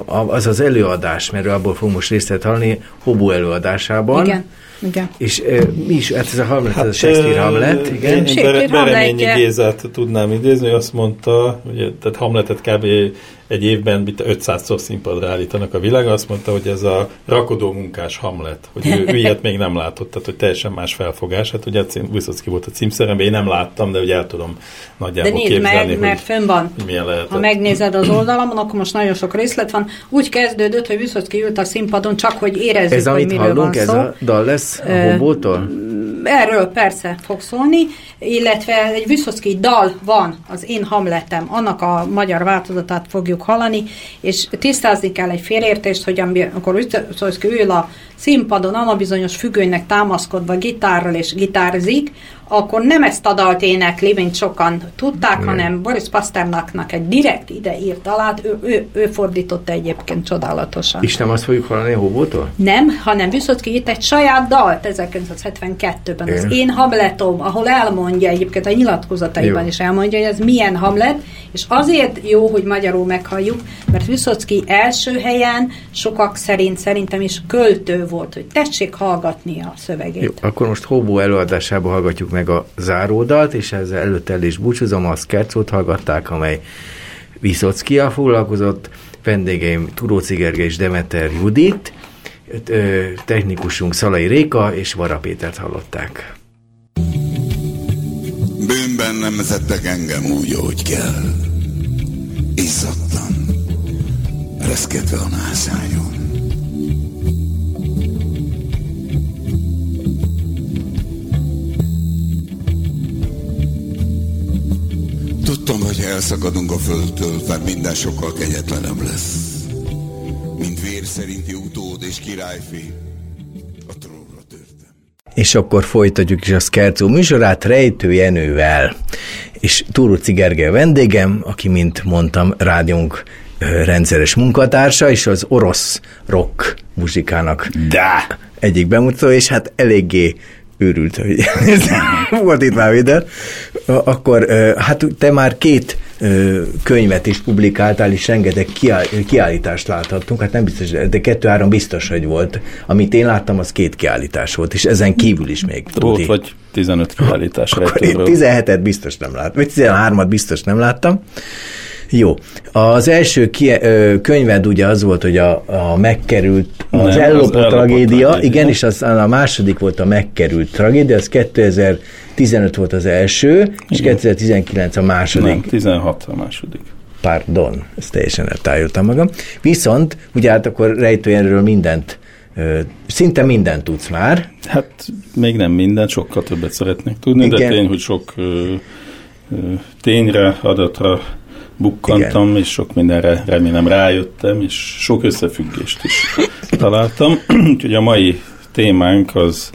Az az előadás, mert abból fogunk most részt hallani, Hobó előadásában. Igen igen. És e, mi is, hát ez a Hamlet, hát, ez a Shakespeare Hamlet, igen. Én Bere, Bereményi Gézát tudnám idézni, hogy azt mondta, hogy tehát Hamletet kb egy évben mit 500-szor színpadra állítanak a világ, azt mondta, hogy ez a rakodó munkás Hamlet, hogy ő, ő ilyet még nem látott, tehát hogy teljesen más felfogás. Hát ugye Viszocki volt a címszeremben, én nem láttam, de ugye el tudom nagyjából de nézd, képzelni, meg, mert fönn van. Milyen. Ha megnézed az oldalamon, akkor most nagyon sok részlet van. Úgy kezdődött, hogy Viszocki ült a színpadon, csak hogy érezzük, ez, hogy miről hallunk, van szó. Ez a dal lesz a hobótól? Erről persze fog szólni, illetve egy Viszocki dal van, az én Hamletem, annak a magyar változatát fogjuk hallani, és tisztázni kell egy félértést, hogy amikor Viszocki ül a színpadon, a bizonyos függőnynek támaszkodva gitárral és gitárzik, akkor nem ezt a dalt énekli, mint sokan tudták, mm. hanem Boris Pasternaknak egy direkt ide írt dalát, ő, ő, ő fordította egyébként csodálatosan. És nem azt fogjuk hallani Hóbótól? Nem, hanem Viszocki írt egy saját dalt 1972-ben, az Én Hamletom, ahol elmondja egyébként a nyilatkozataiban jó. is elmondja, hogy ez milyen Hamlet, és azért jó, hogy magyarul meghalljuk, mert Viszocki első helyen sokak szerint szerintem is költő volt, hogy tessék hallgatni a szövegét. Jó, akkor most Hóbó előadásába hallgatjuk meg a záródalt, és ezzel előtt el is búcsúzom, a Skercót hallgatták, amely Viszockia foglalkozott, vendégeim Turóci Gergely és Demeter Judit, technikusunk Szalai Réka és Vara Pétert hallották. Bűnben nem vezettek engem úgy, ahogy kell. Izzadtan, reszkedve a nászányon. Tudtam, hogy ha elszakadunk a földtől, már minden sokkal kegyetlenebb lesz. Mint vér szerinti utód és királyfi, a trónra törtem. És akkor folytatjuk is a Szkercó műsorát Rejtő Jenővel. És Túruci Gergely vendégem, aki, mint mondtam, rádiónk rendszeres munkatársa, és az orosz rock muzsikának De. egyik bemutató, és hát eléggé őrült, hogy volt itt már videó, akkor hát te már két könyvet is publikáltál, és rengeteg kiállítást láthattunk, hát nem biztos, de kettő-három biztos, hogy volt. Amit én láttam, az két kiállítás volt, és ezen kívül is még. Volt vagy 15 kiállítás. Akkor én 17-et biztos nem láttam, vagy 13-at biztos nem láttam. Jó. Az első ki, ö, könyved ugye az volt, hogy a, a megkerült, az Nem, ellopott az tragédia, tragédia, igen, és az, a második volt a megkerült tragédia, az 2015 volt az első, és igen. 2019 a második. Nem, 16 a második. Pardon, ezt teljesen eltájoltam magam. Viszont, ugye hát akkor rejtőjenről mindent Szinte mindent tudsz már. Hát még nem mindent, sokkal többet szeretnék tudni, Igen. de tény, hogy sok tényre, adatra bukkantam, Igen. és sok mindenre remélem rájöttem, és sok összefüggést is találtam. Úgyhogy a mai témánk az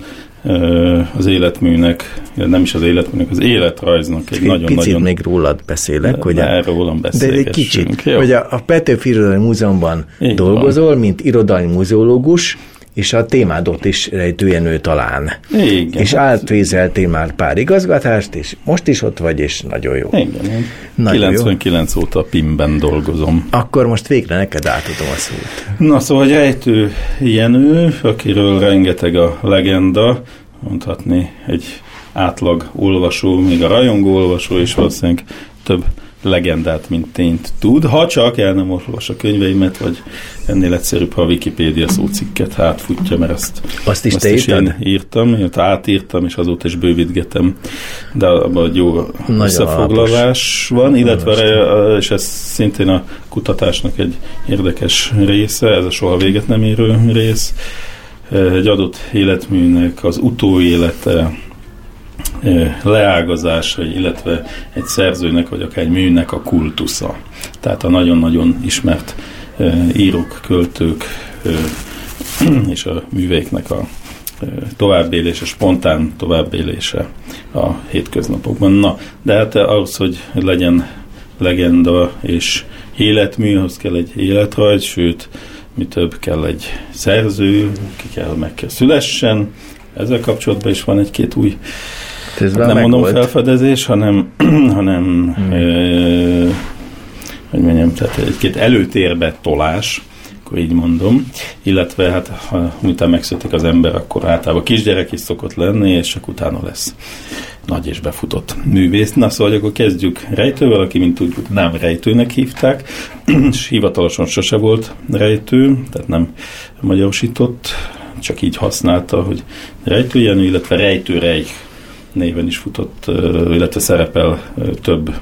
az életműnek, nem is az életműnek, az életrajznak egy nagyon-nagyon... Picit nagyon, még rólad beszélek, de, hogy a, rólam de egy kicsit, jó. hogy a, a Petőfi Irodalmi Múzeumban Így dolgozol, mint irodalmi muzeológus, és a témádot is rejtőjenő talán. Igen. És átvézeltél már pár igazgatást, és most is ott vagy, és nagyon jó. Igen. Nagyon 99 jó. óta PIM-ben dolgozom. Akkor most végre neked átadom a szót. Na szóval rejtő Jenő, akiről rengeteg a legenda, mondhatni egy átlag olvasó, még a rajongó olvasó, és valószínűleg több legendát, mint tényt tud, ha csak el nem olvas a könyveimet, vagy ennél egyszerűbb, ha a Wikipédia szócikket átfutja, mert ezt, azt is, azt te is én írtam, én átírtam, és azóta is bővítgetem, de abban egy jó Nagyon összefoglalás alapos. van, illetve, és ez szintén a kutatásnak egy érdekes része, ez a soha véget nem érő rész, egy adott életműnek az utóélete, leágazása, illetve egy szerzőnek, vagy akár egy műnek a kultusza. Tehát a nagyon-nagyon ismert írók, költők és a műveiknek a továbbélése, spontán továbbélése a hétköznapokban. Na, de hát ahhoz, hogy legyen legenda és életmű, ahhoz kell egy életrajz, sőt, mi több kell egy szerző, ki kell, meg kell szülessen. Ezzel kapcsolatban is van egy-két új ez hát nem mondom volt. felfedezés, hanem, hanem hmm. ö, hogy mondjam, tehát egy-két előtérbe tolás, akkor így mondom, illetve hát ha utána megszületik az ember, akkor általában kisgyerek is szokott lenni, és csak utána lesz nagy és befutott művész. Na szóval akkor kezdjük rejtővel, aki mint tudjuk nem rejtőnek hívták, és hivatalosan sose volt rejtő, tehát nem magyarosított, csak így használta, hogy rejtőjenő, illetve rejtő Reich néven is futott, illetve szerepel több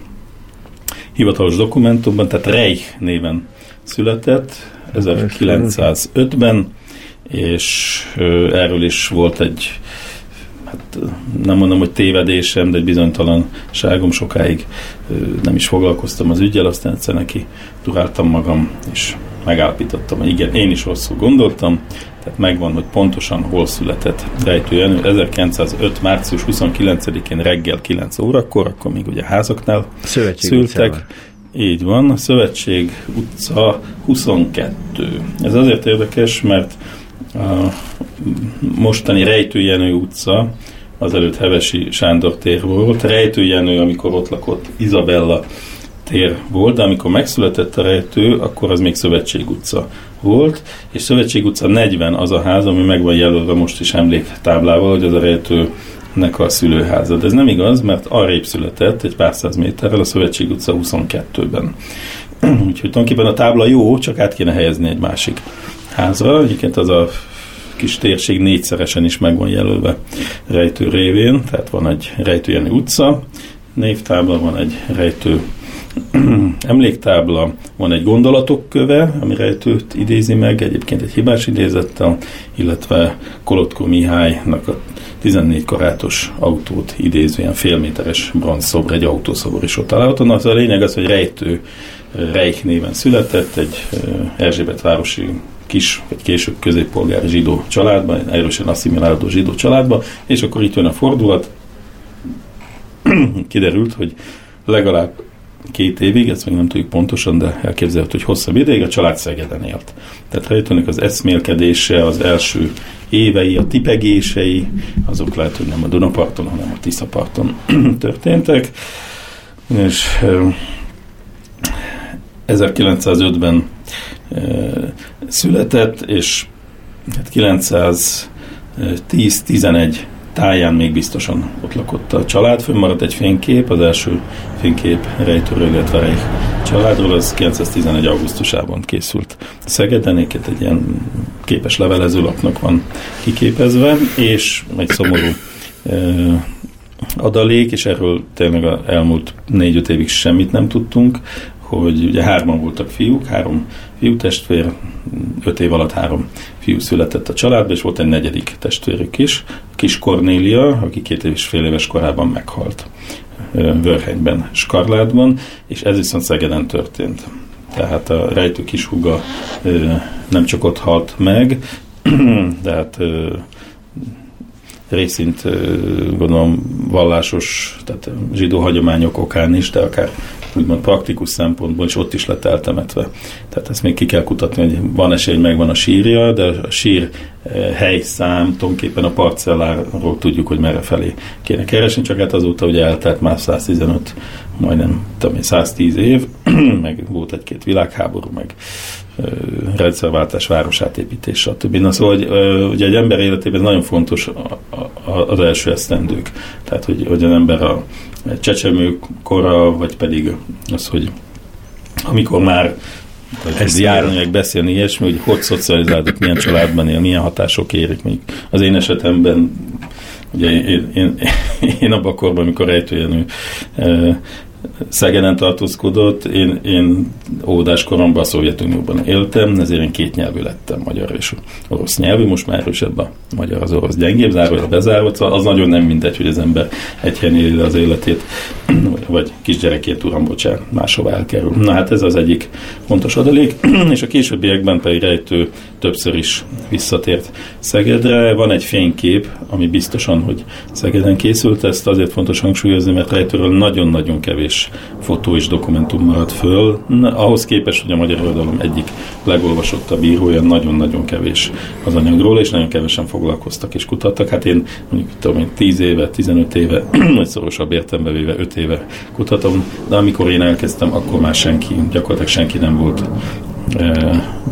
hivatalos dokumentumban, tehát Reich néven született 1905-ben, és erről is volt egy hát nem mondom, hogy tévedésem, de egy bizonytalanságom sokáig nem is foglalkoztam az ügyel, aztán egyszer neki duráltam magam, és megállapítottam, hogy igen, én is rosszul gondoltam, tehát megvan, hogy pontosan hol született Rejtő Jenő. 1905. március 29-én reggel 9 órakor, akkor még ugye házaknál Szövetség szültek. Utcában. Így van, a Szövetség utca 22. Ez azért érdekes, mert a mostani Rejtő Jenő utca azelőtt Hevesi Sándor tér volt. Rejtő Jenő, amikor ott lakott Izabella tér volt, de amikor megszületett a rejtő, akkor az még Szövetség utca volt, és Szövetség utca 40 az a ház, ami meg van jelölve most is emléktáblával, hogy az a rejtőnek a szülőháza. De ez nem igaz, mert arrébb született egy pár száz méterrel a Szövetség utca 22-ben. Úgyhogy tulajdonképpen a tábla jó, csak át kéne helyezni egy másik házra. Egyébként az a kis térség négyszeresen is meg van jelölve rejtő révén, tehát van egy rejtőjeni utca, névtábla, van egy rejtő emléktábla, van egy gondolatok köve, ami rejtőt idézi meg, egyébként egy hibás idézettel, illetve Kolotko Mihálynak a 14 karátos autót idézően félméteres bronzszobor, egy autószobor is ott található. Na, az a lényeg az, hogy rejtő Reich néven született, egy Erzsébet városi kis, vagy később középpolgári zsidó családban, erősen asszimilálódó zsidó családban, és akkor itt jön a fordulat, kiderült, hogy legalább két évig, ezt még nem tudjuk pontosan, de elképzelhető, hogy hosszabb ideig a család Szegeden élt. Tehát rejtőnek az eszmélkedése, az első évei, a tipegései, azok lehet, hogy nem a Dunaparton, hanem a Tiszaparton történtek. És 1905-ben született, és 910-11 táján még biztosan ott lakott a család. Fönnmaradt egy fénykép, az első fénykép rejtőről, illetve Reich családról, az 911. augusztusában készült Szegeden, egy ilyen képes levelezőlapnak van kiképezve, és egy szomorú adalék, és erről tényleg az elmúlt négy-öt évig semmit nem tudtunk, hogy ugye hárman voltak fiúk, három fiú testvér, öt év alatt három fiú született a családba, és volt egy negyedik testvérük is, kis Kornélia, aki két és fél éves korában meghalt Vörhenyben, Skarlátban, és ez viszont Szegeden történt. Tehát a rejtő húga nem csak ott halt meg, de hát részint gondolom vallásos, tehát zsidó hagyományok okán is, de akár úgymond praktikus szempontból is ott is lett eltemetve. Tehát ezt még ki kell kutatni, hogy van esély, hogy megvan a sírja, de a sír helyszám, tulajdonképpen a parcelláról tudjuk, hogy merre felé kéne keresni, csak hát azóta ugye eltelt már 115, majdnem tudom, 110 év, meg volt egy-két világháború, meg rendszerváltás, városátépítés, stb. Na szóval, hogy, ugye egy ember életében nagyon fontos az első esztendők. Tehát, hogy, hogy az ember a csecsemő kora, vagy pedig az, hogy amikor már ez járni, meg beszélni ilyesmi, hogy hogy szocializálódott, milyen családban él, milyen hatások érik. Még az én esetemben, ugye én, én, én abban a korban, amikor ejtőjenő Szegeden tartózkodott, én, én óvodás koromban a Szovjetunióban éltem, ezért én két nyelvű lettem, magyar és orosz nyelvű, most már erősebb a magyar, az orosz gyengébb, zárója bezárva, szóval az nagyon nem mindegy, hogy az ember egy helyen éli az életét, vagy kisgyerekét, uram, bocsánat, máshova elkerül. Na hát ez az egyik fontos adalék, és a későbbiekben pedig rejtő többször is visszatért Szegedre. Van egy fénykép, ami biztosan, hogy Szegeden készült, ezt azért fontos hangsúlyozni, mert rejtőről nagyon-nagyon kevés fotó és dokumentum maradt föl. Ahhoz képest, hogy a magyar oldalom egyik legolvasottabb írója, nagyon-nagyon kevés az anyagról, és nagyon kevesen foglalkoztak és kutattak. Hát én mondjuk tudom én 10 éve, 15 éve, vagy szorosabb értembe véve 5 éve kutatom, de amikor én elkezdtem, akkor már senki, gyakorlatilag senki nem volt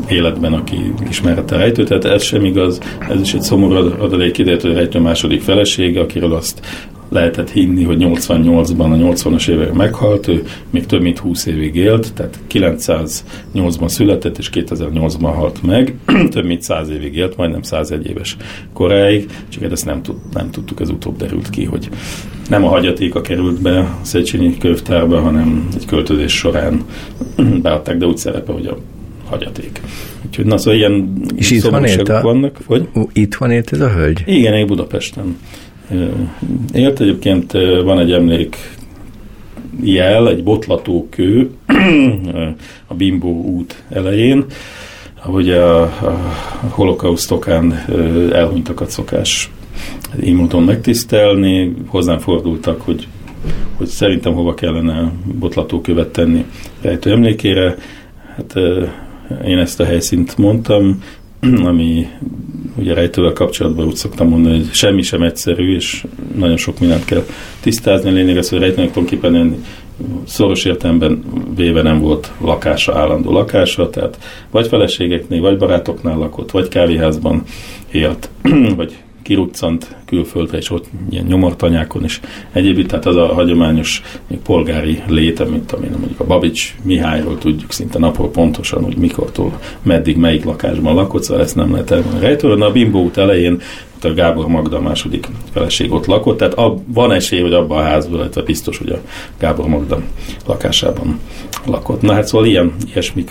életben, aki ismerette a rejtőt, tehát ez sem igaz, ez is egy szomorú adalék kiderült, hogy a rejtő második felesége, akiről azt lehetett hinni, hogy 88-ban, a 80-as évek meghalt, ő még több mint 20 évig élt, tehát 908-ban született, és 2008-ban halt meg, több mint 100 évig élt, majdnem 101 éves koráig, csak hát ezt nem, tud, nem tudtuk, ez utóbb derült ki, hogy nem a hagyatéka került be a Széchenyi könyvtárba, hanem egy költözés során beadták, de úgy szerepe, hogy a hagyaték. Úgyhogy na, szóval ilyen És itt van élt a, vannak. Vagy? Itt van élt ez a hölgy? Igen, én Budapesten. Élt egyébként van egy emlék jel, egy botlatókő a Bimbo út elején, ahogy a, a holokausztokán elhunytakat szokás így módon megtisztelni, hozzám fordultak, hogy, hogy szerintem hova kellene botlatókövet tenni rejtő emlékére. Hát én ezt a helyszínt mondtam, ami ugye rejtővel kapcsolatban úgy szoktam mondani, hogy semmi sem egyszerű, és nagyon sok mindent kell tisztázni. A lényeg az, hogy rejtőnek tulajdonképpen szoros értelemben véve nem volt lakása, állandó lakása, tehát vagy feleségeknél, vagy barátoknál lakott, vagy kávéházban élt, vagy kiruccant külföldre, és ott ilyen nyomortanyákon is egyéb, tehát az a hagyományos polgári léte, mint amin mondjuk a Babics Mihályról tudjuk szinte napról pontosan, hogy mikortól, meddig, melyik lakásban lakott, szóval ezt nem lehet elmondani rejtőről. A Bimbo út elején a Gábor Magda második feleség ott lakott, tehát ab, van esély, hogy abban a házban, illetve biztos, hogy a Gábor Magda lakásában lakott. Na hát szóval ilyen, ilyesmik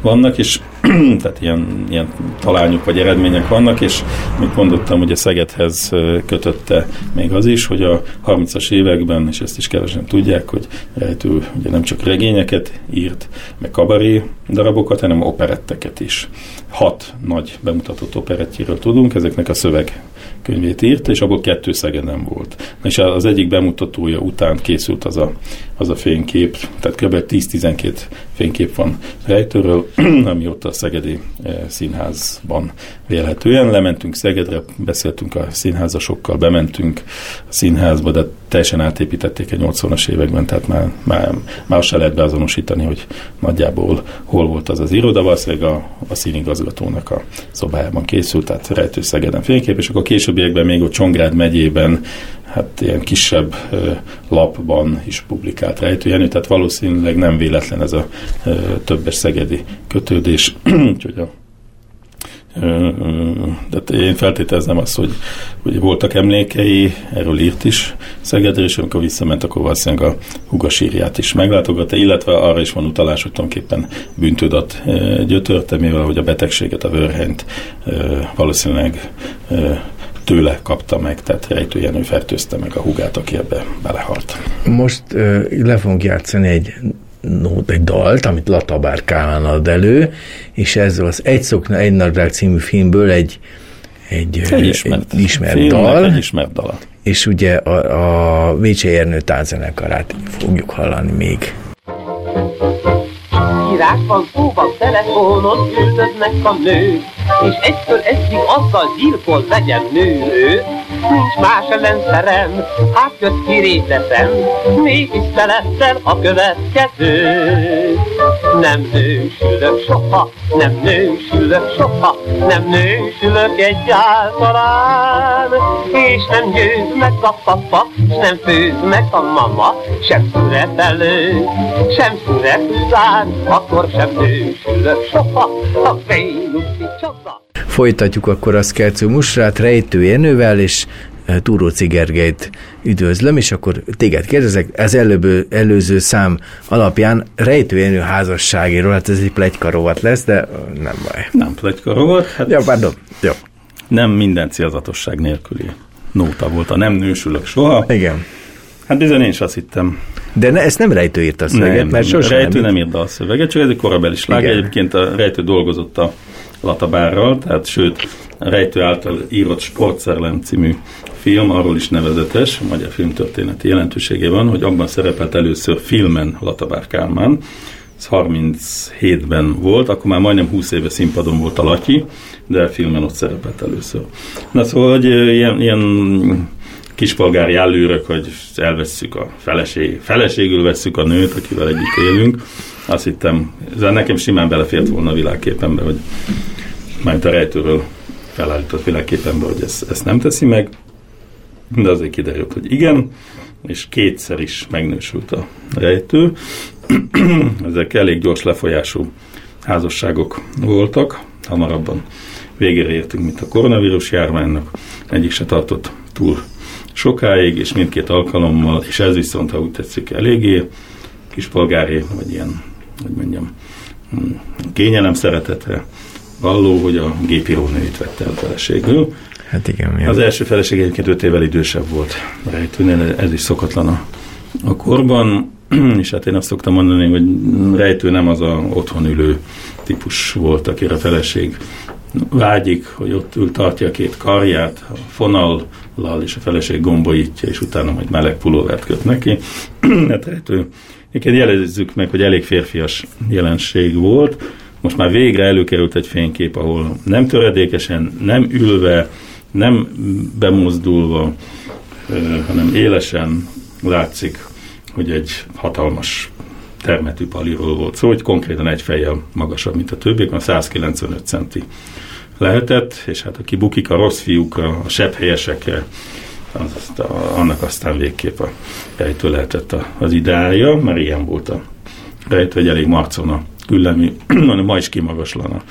vannak, és tehát ilyen, ilyen talányok vagy eredmények vannak, és mint mondottam, a Szegedhez kötötte még az is, hogy a 30-as években, és ezt is kevesen tudják, hogy rejtő ugye nem csak regényeket írt, meg kabaré darabokat, hanem operetteket is. Hat nagy bemutatott operettjéről tudunk, ezeknek a szöveg könyvét írt, és abból kettő Szegeden volt. És az egyik bemutatója után készült az a, az a fénykép, tehát kb. 10-12 fénykép van rejtőről, ami ott a Szegedi eh, Színházban vélhetően. Lementünk Szegedre, beszéltünk a színházasokkal, bementünk a színházba, de teljesen átépítették egy 80-as években, tehát már, már, már se lehet beazonosítani, hogy nagyjából hol volt az az iroda, valószínűleg a, a színigazgatónak a szobájában készült, tehát rejtő Szegeden fénykép, és akkor későbbiekben még a Csongrád megyében hát ilyen kisebb lapban is publikált rejtőjenő, tehát valószínűleg nem véletlen ez a többes szegedi kötődés, úgyhogy a de én feltételezem azt, hogy, hogy voltak emlékei, erről írt is Szegedre, és amikor visszament, akkor valószínűleg a hugasírját is meglátogatta, illetve arra is van utalás, hogy tulajdonképpen bűntudat gyötörte, mivel hogy a betegséget, a vörhenyt valószínűleg tőle kapta meg, tehát Rejtő Jenő fertőzte meg a hugát, aki ebbe belehalt. Most uh, le fogunk játszani egy nót, egy dalt, amit Latabár Kálán ad elő, és ezzel az Egy szokna, egy nadrág című filmből egy, egy, Egy ismert, egy ismert dal, Egy ismert dala. és ugye a, a Vécsei Ernő tánzenekarát fogjuk hallani még. Írásban, szóban, telefonon üldöznek a nők, és egytől egyig azzal gyilkol legyen nő. Nincs más ellenszerem, hát jött kiréteszem, mégis szerettem a következő. Nem nősülök soha, nem nősülök soha, nem nősülök egyáltalán, és nem győz meg a papa, s nem főz meg a mama, sem szület elő, sem szület után, akkor sem nősülök soha, a csoda. Folytatjuk akkor a Szkercő Musrát Rejtő Jenővel, és Túróci Gergelyt üdvözlöm, és akkor téged kérdezek, ez előbb, előző szám alapján Rejtő Jenő házasságéről, hát ez egy plegykarovat lesz, de nem baj. Nem plegyka rovat, hát Ja, pardon. Jó. nem minden célzatosság nélküli nóta volt a nem nősülök soha. Igen. Hát bizony én is azt hittem. De ne, ezt nem Rejtő írta a szöveget, nem, mert sosem Rejtő nem, nem írt dalszöveget, csak ez egy korabeli sláger. Egyébként a Rejtő dolgozott a Latabárral, tehát sőt, a Rejtő által írott Sportszerlem című film arról is nevezetes, a magyar filmtörténeti jelentősége van, hogy abban szerepelt először filmen Latabár Kálmán, ez 37-ben volt, akkor már majdnem 20 éve színpadon volt a Latyi, de filmen ott szerepelt először. Na szóval, hogy ilyen, ilyen kispolgári előrök, hogy elvesszük a feleség, feleségül vesszük a nőt, akivel együtt élünk. Azt hittem, ez nekem simán belefért volna a világképembe, hogy majd a rejtőről felállított világképembe, hogy ezt, ezt nem teszi meg, de azért kiderült, hogy igen, és kétszer is megnősült a rejtő. Ezek elég gyors lefolyású házasságok voltak, hamarabban végére értünk, mint a koronavírus járványnak. Egyik se tartott túl sokáig, és mindkét alkalommal, és ez viszont, ha úgy tetszik, eléggé kispolgári, vagy ilyen, hogy mondjam, mm, kényelem szeretetre valló, hogy a gépírónőit vette el feleségül. Hát igen, mi Az első feleség egyébként 5 évvel idősebb volt rejtőnél, ez is szokatlan a, a korban, és hát én azt szoktam mondani, hogy rejtő nem az a otthon ülő típus volt, akire a feleség vágyik, hogy ott ül, tartja két karját, a fonallal, és a feleség gombolítja, és utána majd meleg pulóvert köt neki. hát rejtő, egyébként jelezzük meg, hogy elég férfias jelenség volt, most már végre előkerült egy fénykép, ahol nem töredékesen, nem ülve, nem bemozdulva, hanem élesen látszik, hogy egy hatalmas termetű paliról volt szó, hogy konkrétan egy fejjel magasabb, mint a többiek, mert 195 centi lehetett, és hát aki bukik a rossz fiúkra, a sebb helyesekre, az, azt a, annak aztán végképp a rejtő lehetett a, az ideája, mert ilyen volt a rejtő, egy elég marcon a küllemi, ma is kimagaslana.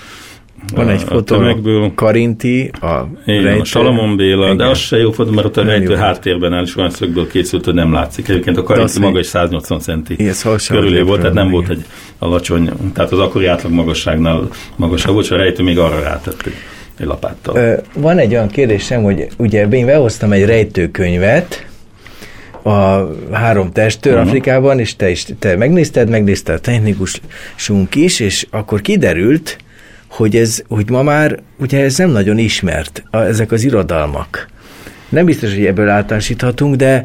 Van egy a fotó, tömegből. Karinti, a Igen, rejtő. a Salamon Béla, Igen. de az se jó fotó, mert ott a Nem rejtő jó. háttérben áll, és olyan szögből készült, hogy nem látszik. Egyébként a Karinti maga is 180 centi körülé volt, tehát nem volt egy alacsony, tehát az akkori átlag magasságnál magasabb volt, és a rejtő még arra rátett egy, lapáttal. Van egy olyan kérdésem, hogy ugye én behoztam egy rejtőkönyvet, a három testőr uh-huh. Afrikában, és te is te megnézted, megnézte a technikusunk is, és akkor kiderült, hogy ez, hogy ma már, ugye ez nem nagyon ismert, a, ezek az irodalmak. Nem biztos, hogy ebből általánosíthatunk, de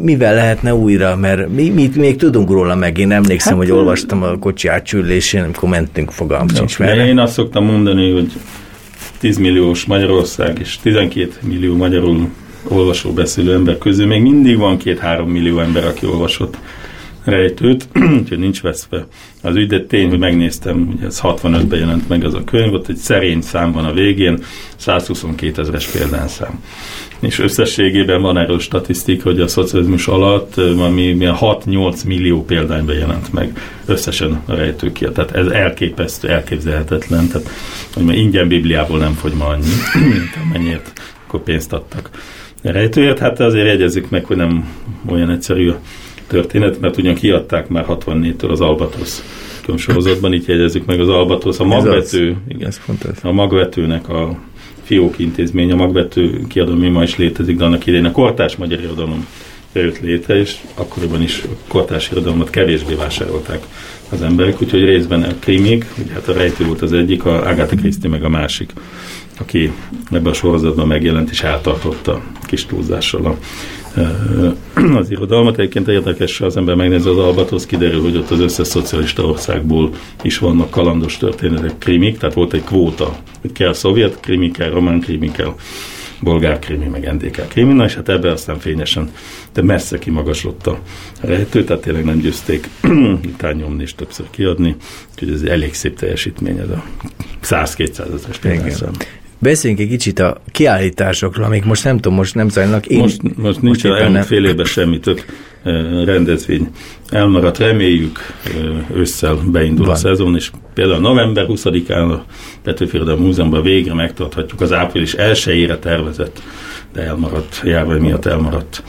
mivel lehetne újra, mert mi, mi még tudunk róla meg, én emlékszem, hát, hogy olvastam a kocsi átsülésén, amikor mentünk, fogalmam sincs én azt szoktam mondani, hogy 10 milliós Magyarország és 12 millió magyarul olvasó beszélő ember közül még mindig van két-három millió ember, aki olvasott rejtőt, úgyhogy nincs veszve az ügy, de tény, hogy megnéztem, hogy ez 65-ben jelent meg az a könyv, ott egy szerény szám van a végén, 122 ezeres példányszám. És összességében van erről statisztika, hogy a szocializmus alatt valami milyen 6-8 millió példányban jelent meg összesen a rejtőkia. Tehát ez elképesztő, elképzelhetetlen. Tehát, hogy már ingyen Bibliából nem fogy ma annyi, mint amennyiért akkor pénzt adtak rejtőért. Hát azért jegyezzük meg, hogy nem olyan egyszerű történet, mert ugyan kiadták már 64-től az Albatrosz könyvsorozatban, így jegyezzük meg az Albatrosz, a Ez magvető, igen, Ez pont az. a magvetőnek a fiók intézmény, a magvető kiadó ma is létezik, de annak idején a kortárs magyar irodalom jött létre, és akkoriban is a kortárs irodalmat kevésbé vásárolták az emberek, úgyhogy részben a krimik, ugye hát a rejtő volt az egyik, a Agatha Christie meg a másik aki ebben a sorozatban megjelent, és eltartotta kis túlzással a az irodalmat. Egyébként érdekes, ha az ember megnézi az Albatrosz, kiderül, hogy ott az összes szocialista országból is vannak kalandos történetek, krimik, tehát volt egy kvóta, hogy kell szovjet krimi, kell román krimi, kell bolgár krimi, meg NDK krimi, na és hát ebbe aztán fényesen, de messze kimagaslott a rejtő, tehát tényleg nem győzték után nyomni és többször kiadni, úgyhogy ez egy elég szép teljesítmény, ez a 100-200 ezeres Beszéljünk egy kicsit a kiállításokról, amik most nem tudom, most nem zajlanak. Én most, most nincs most elmúlt fél évben semmi több rendezvény elmaradt. Reméljük ősszel beindul Van. a szezon, és például november 20-án a Petőfi Múzeumban végre megtarthatjuk az április 1 tervezett, de elmaradt, járvány miatt elmaradt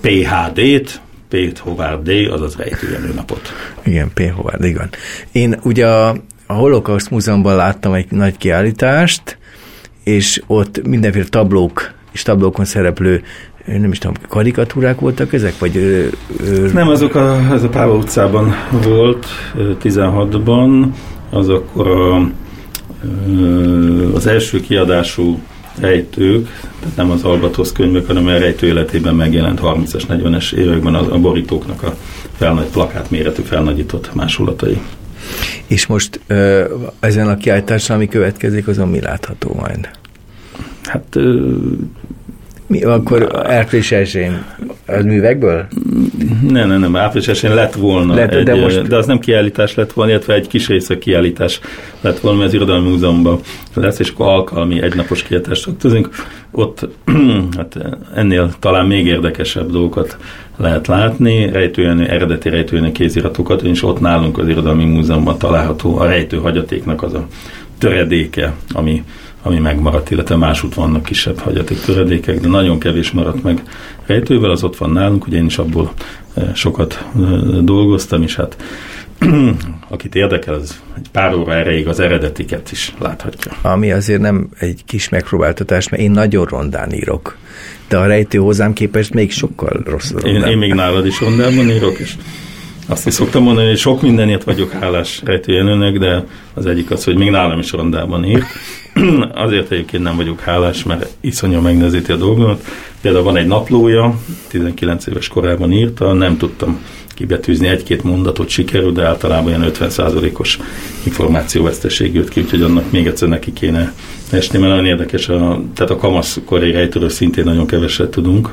PHD-t, P. Hovár D, azaz rejtőjenő napot. Igen, P. Hovár, igen. Én ugye a, a Holocaust Múzeumban láttam egy nagy kiállítást, és ott mindenféle tablók és tablókon szereplő nem is tudom, karikatúrák voltak ezek, vagy... Ö, ö... Nem, azok a, ez a Páva utcában volt 16-ban, az akkor a, az első kiadású rejtők, tehát nem az Albatrosz könyvek, hanem a rejtő életében megjelent 30-es, 40-es években a, a borítóknak a felnagy, plakát méretű felnagyított másolatai. És most ezen a kiállításon, ami következik, azon mi látható majd? Hát mi, akkor április esén az művekből? Nem, nem, nem, április esén lett volna, lett, egy, de, most... de az nem kiállítás lett volna, illetve egy kis része kiállítás lett volna, mert az Irodalmi Múzeumban lesz, és akkor alkalmi egynapos kiállítást tartozunk. Ott hát ennél talán még érdekesebb dolgokat lehet látni, rejtőjenő, eredeti rejtőjenő kéziratokat, és ott nálunk az Irodalmi Múzeumban található a rejtő hagyatéknak az a töredéke, ami ami megmaradt, illetve másút vannak kisebb hagyaték töredékek, de nagyon kevés maradt meg rejtővel, az ott van nálunk, ugye én is abból eh, sokat eh, dolgoztam, és hát akit érdekel, az egy pár óra erejéig az eredetiket is láthatja. Ami azért nem egy kis megpróbáltatás, mert én nagyon rondán írok. De a rejtő hozzám képest még sokkal rosszabb. Én, én még nálad is rondában írok, és azt is szoktam mondani, hogy sok mindenért vagyok hálás rejtőjenőnek, de az egyik az, hogy még nálam is rondában ír. Azért egyébként nem vagyok hálás, mert iszonyú megnezíti a dolgomat. Például van egy naplója, 19 éves korában írta, nem tudtam kibetűzni egy-két mondatot sikerül, de általában ilyen 50%-os információveszteség jött ki, úgyhogy annak még egyszer neki kéne esni, mert nagyon érdekes, a, tehát a kamaszkorai rejtőről szintén nagyon keveset tudunk,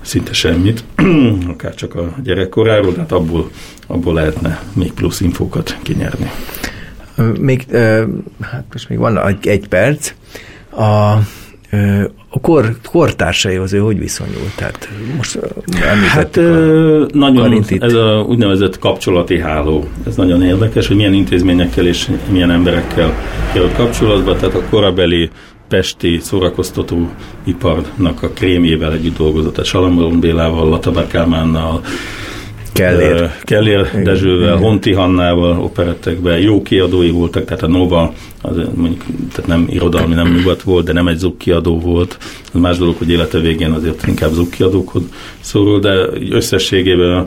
szinte semmit, akár csak a gyerekkoráról, tehát abból, abból lehetne még plusz infókat kinyerni. Még, hát most még van egy, egy perc. A, a kor, kortársaihoz ő hogy viszonyult? Tehát most hát a nagyon, karintit. ez a úgynevezett kapcsolati háló. Ez nagyon érdekes, hogy milyen intézményekkel és milyen emberekkel került kapcsolatba. Tehát a korabeli pesti szórakoztató iparnak a krémjével együtt dolgozott, a Salamon Bélával, Latabár Kálmánnal, Kellér, Kellér Dezsővel, Honti Hannával operettekben, jó kiadói voltak, tehát a Nova, az mondjuk, tehát nem irodalmi, nem nyugat volt, de nem egy zuk kiadó volt. Az más dolog, hogy élete végén azért inkább zuk kiadókhoz szorul, de összességében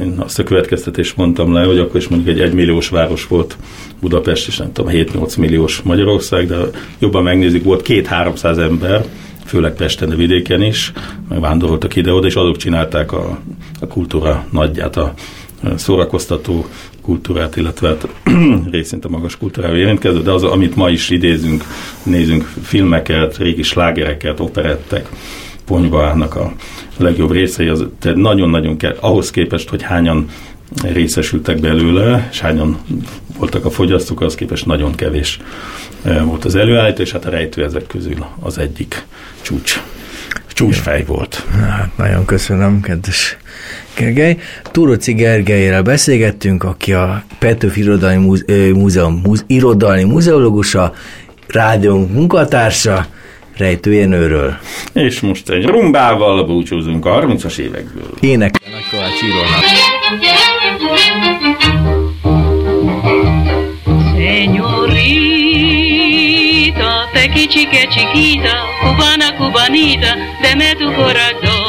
én azt a következtetést mondtam le, hogy akkor is mondjuk egy egymilliós város volt Budapest, és nem tudom, 7-8 milliós Magyarország, de jobban megnézik, volt két-háromszáz ember, főleg Pesten, de vidéken is, meg vándoroltak ide-oda, és azok csinálták a, a kultúra nagyját, a szórakoztató kultúrát, illetve hát részint a magas kultúrával érintkező, de az, amit ma is idézünk, nézünk filmeket, régi slágereket, operettek, ponyva állnak a legjobb részei, az nagyon-nagyon kell, ahhoz képest, hogy hányan részesültek belőle, és hányan voltak a fogyasztók, az képest nagyon kevés eh, volt az előállító, és hát a rejtő ezek közül az egyik csúcs csúcsfej volt. Hát nagyon köszönöm, kedves Gergely. Túroci Gergelyre beszélgettünk, aki a Petőfi Irodalmi Múzeum, Múze, irodalmi múzeológusa, rádiónk munkatársa, rejtőjenőről. És most egy rumbával búcsúzunk a 30-as évekből. Énekelnek Kovács Írónak. Señorita, te chique chiquita, cubana cubanita, deme tu corazón.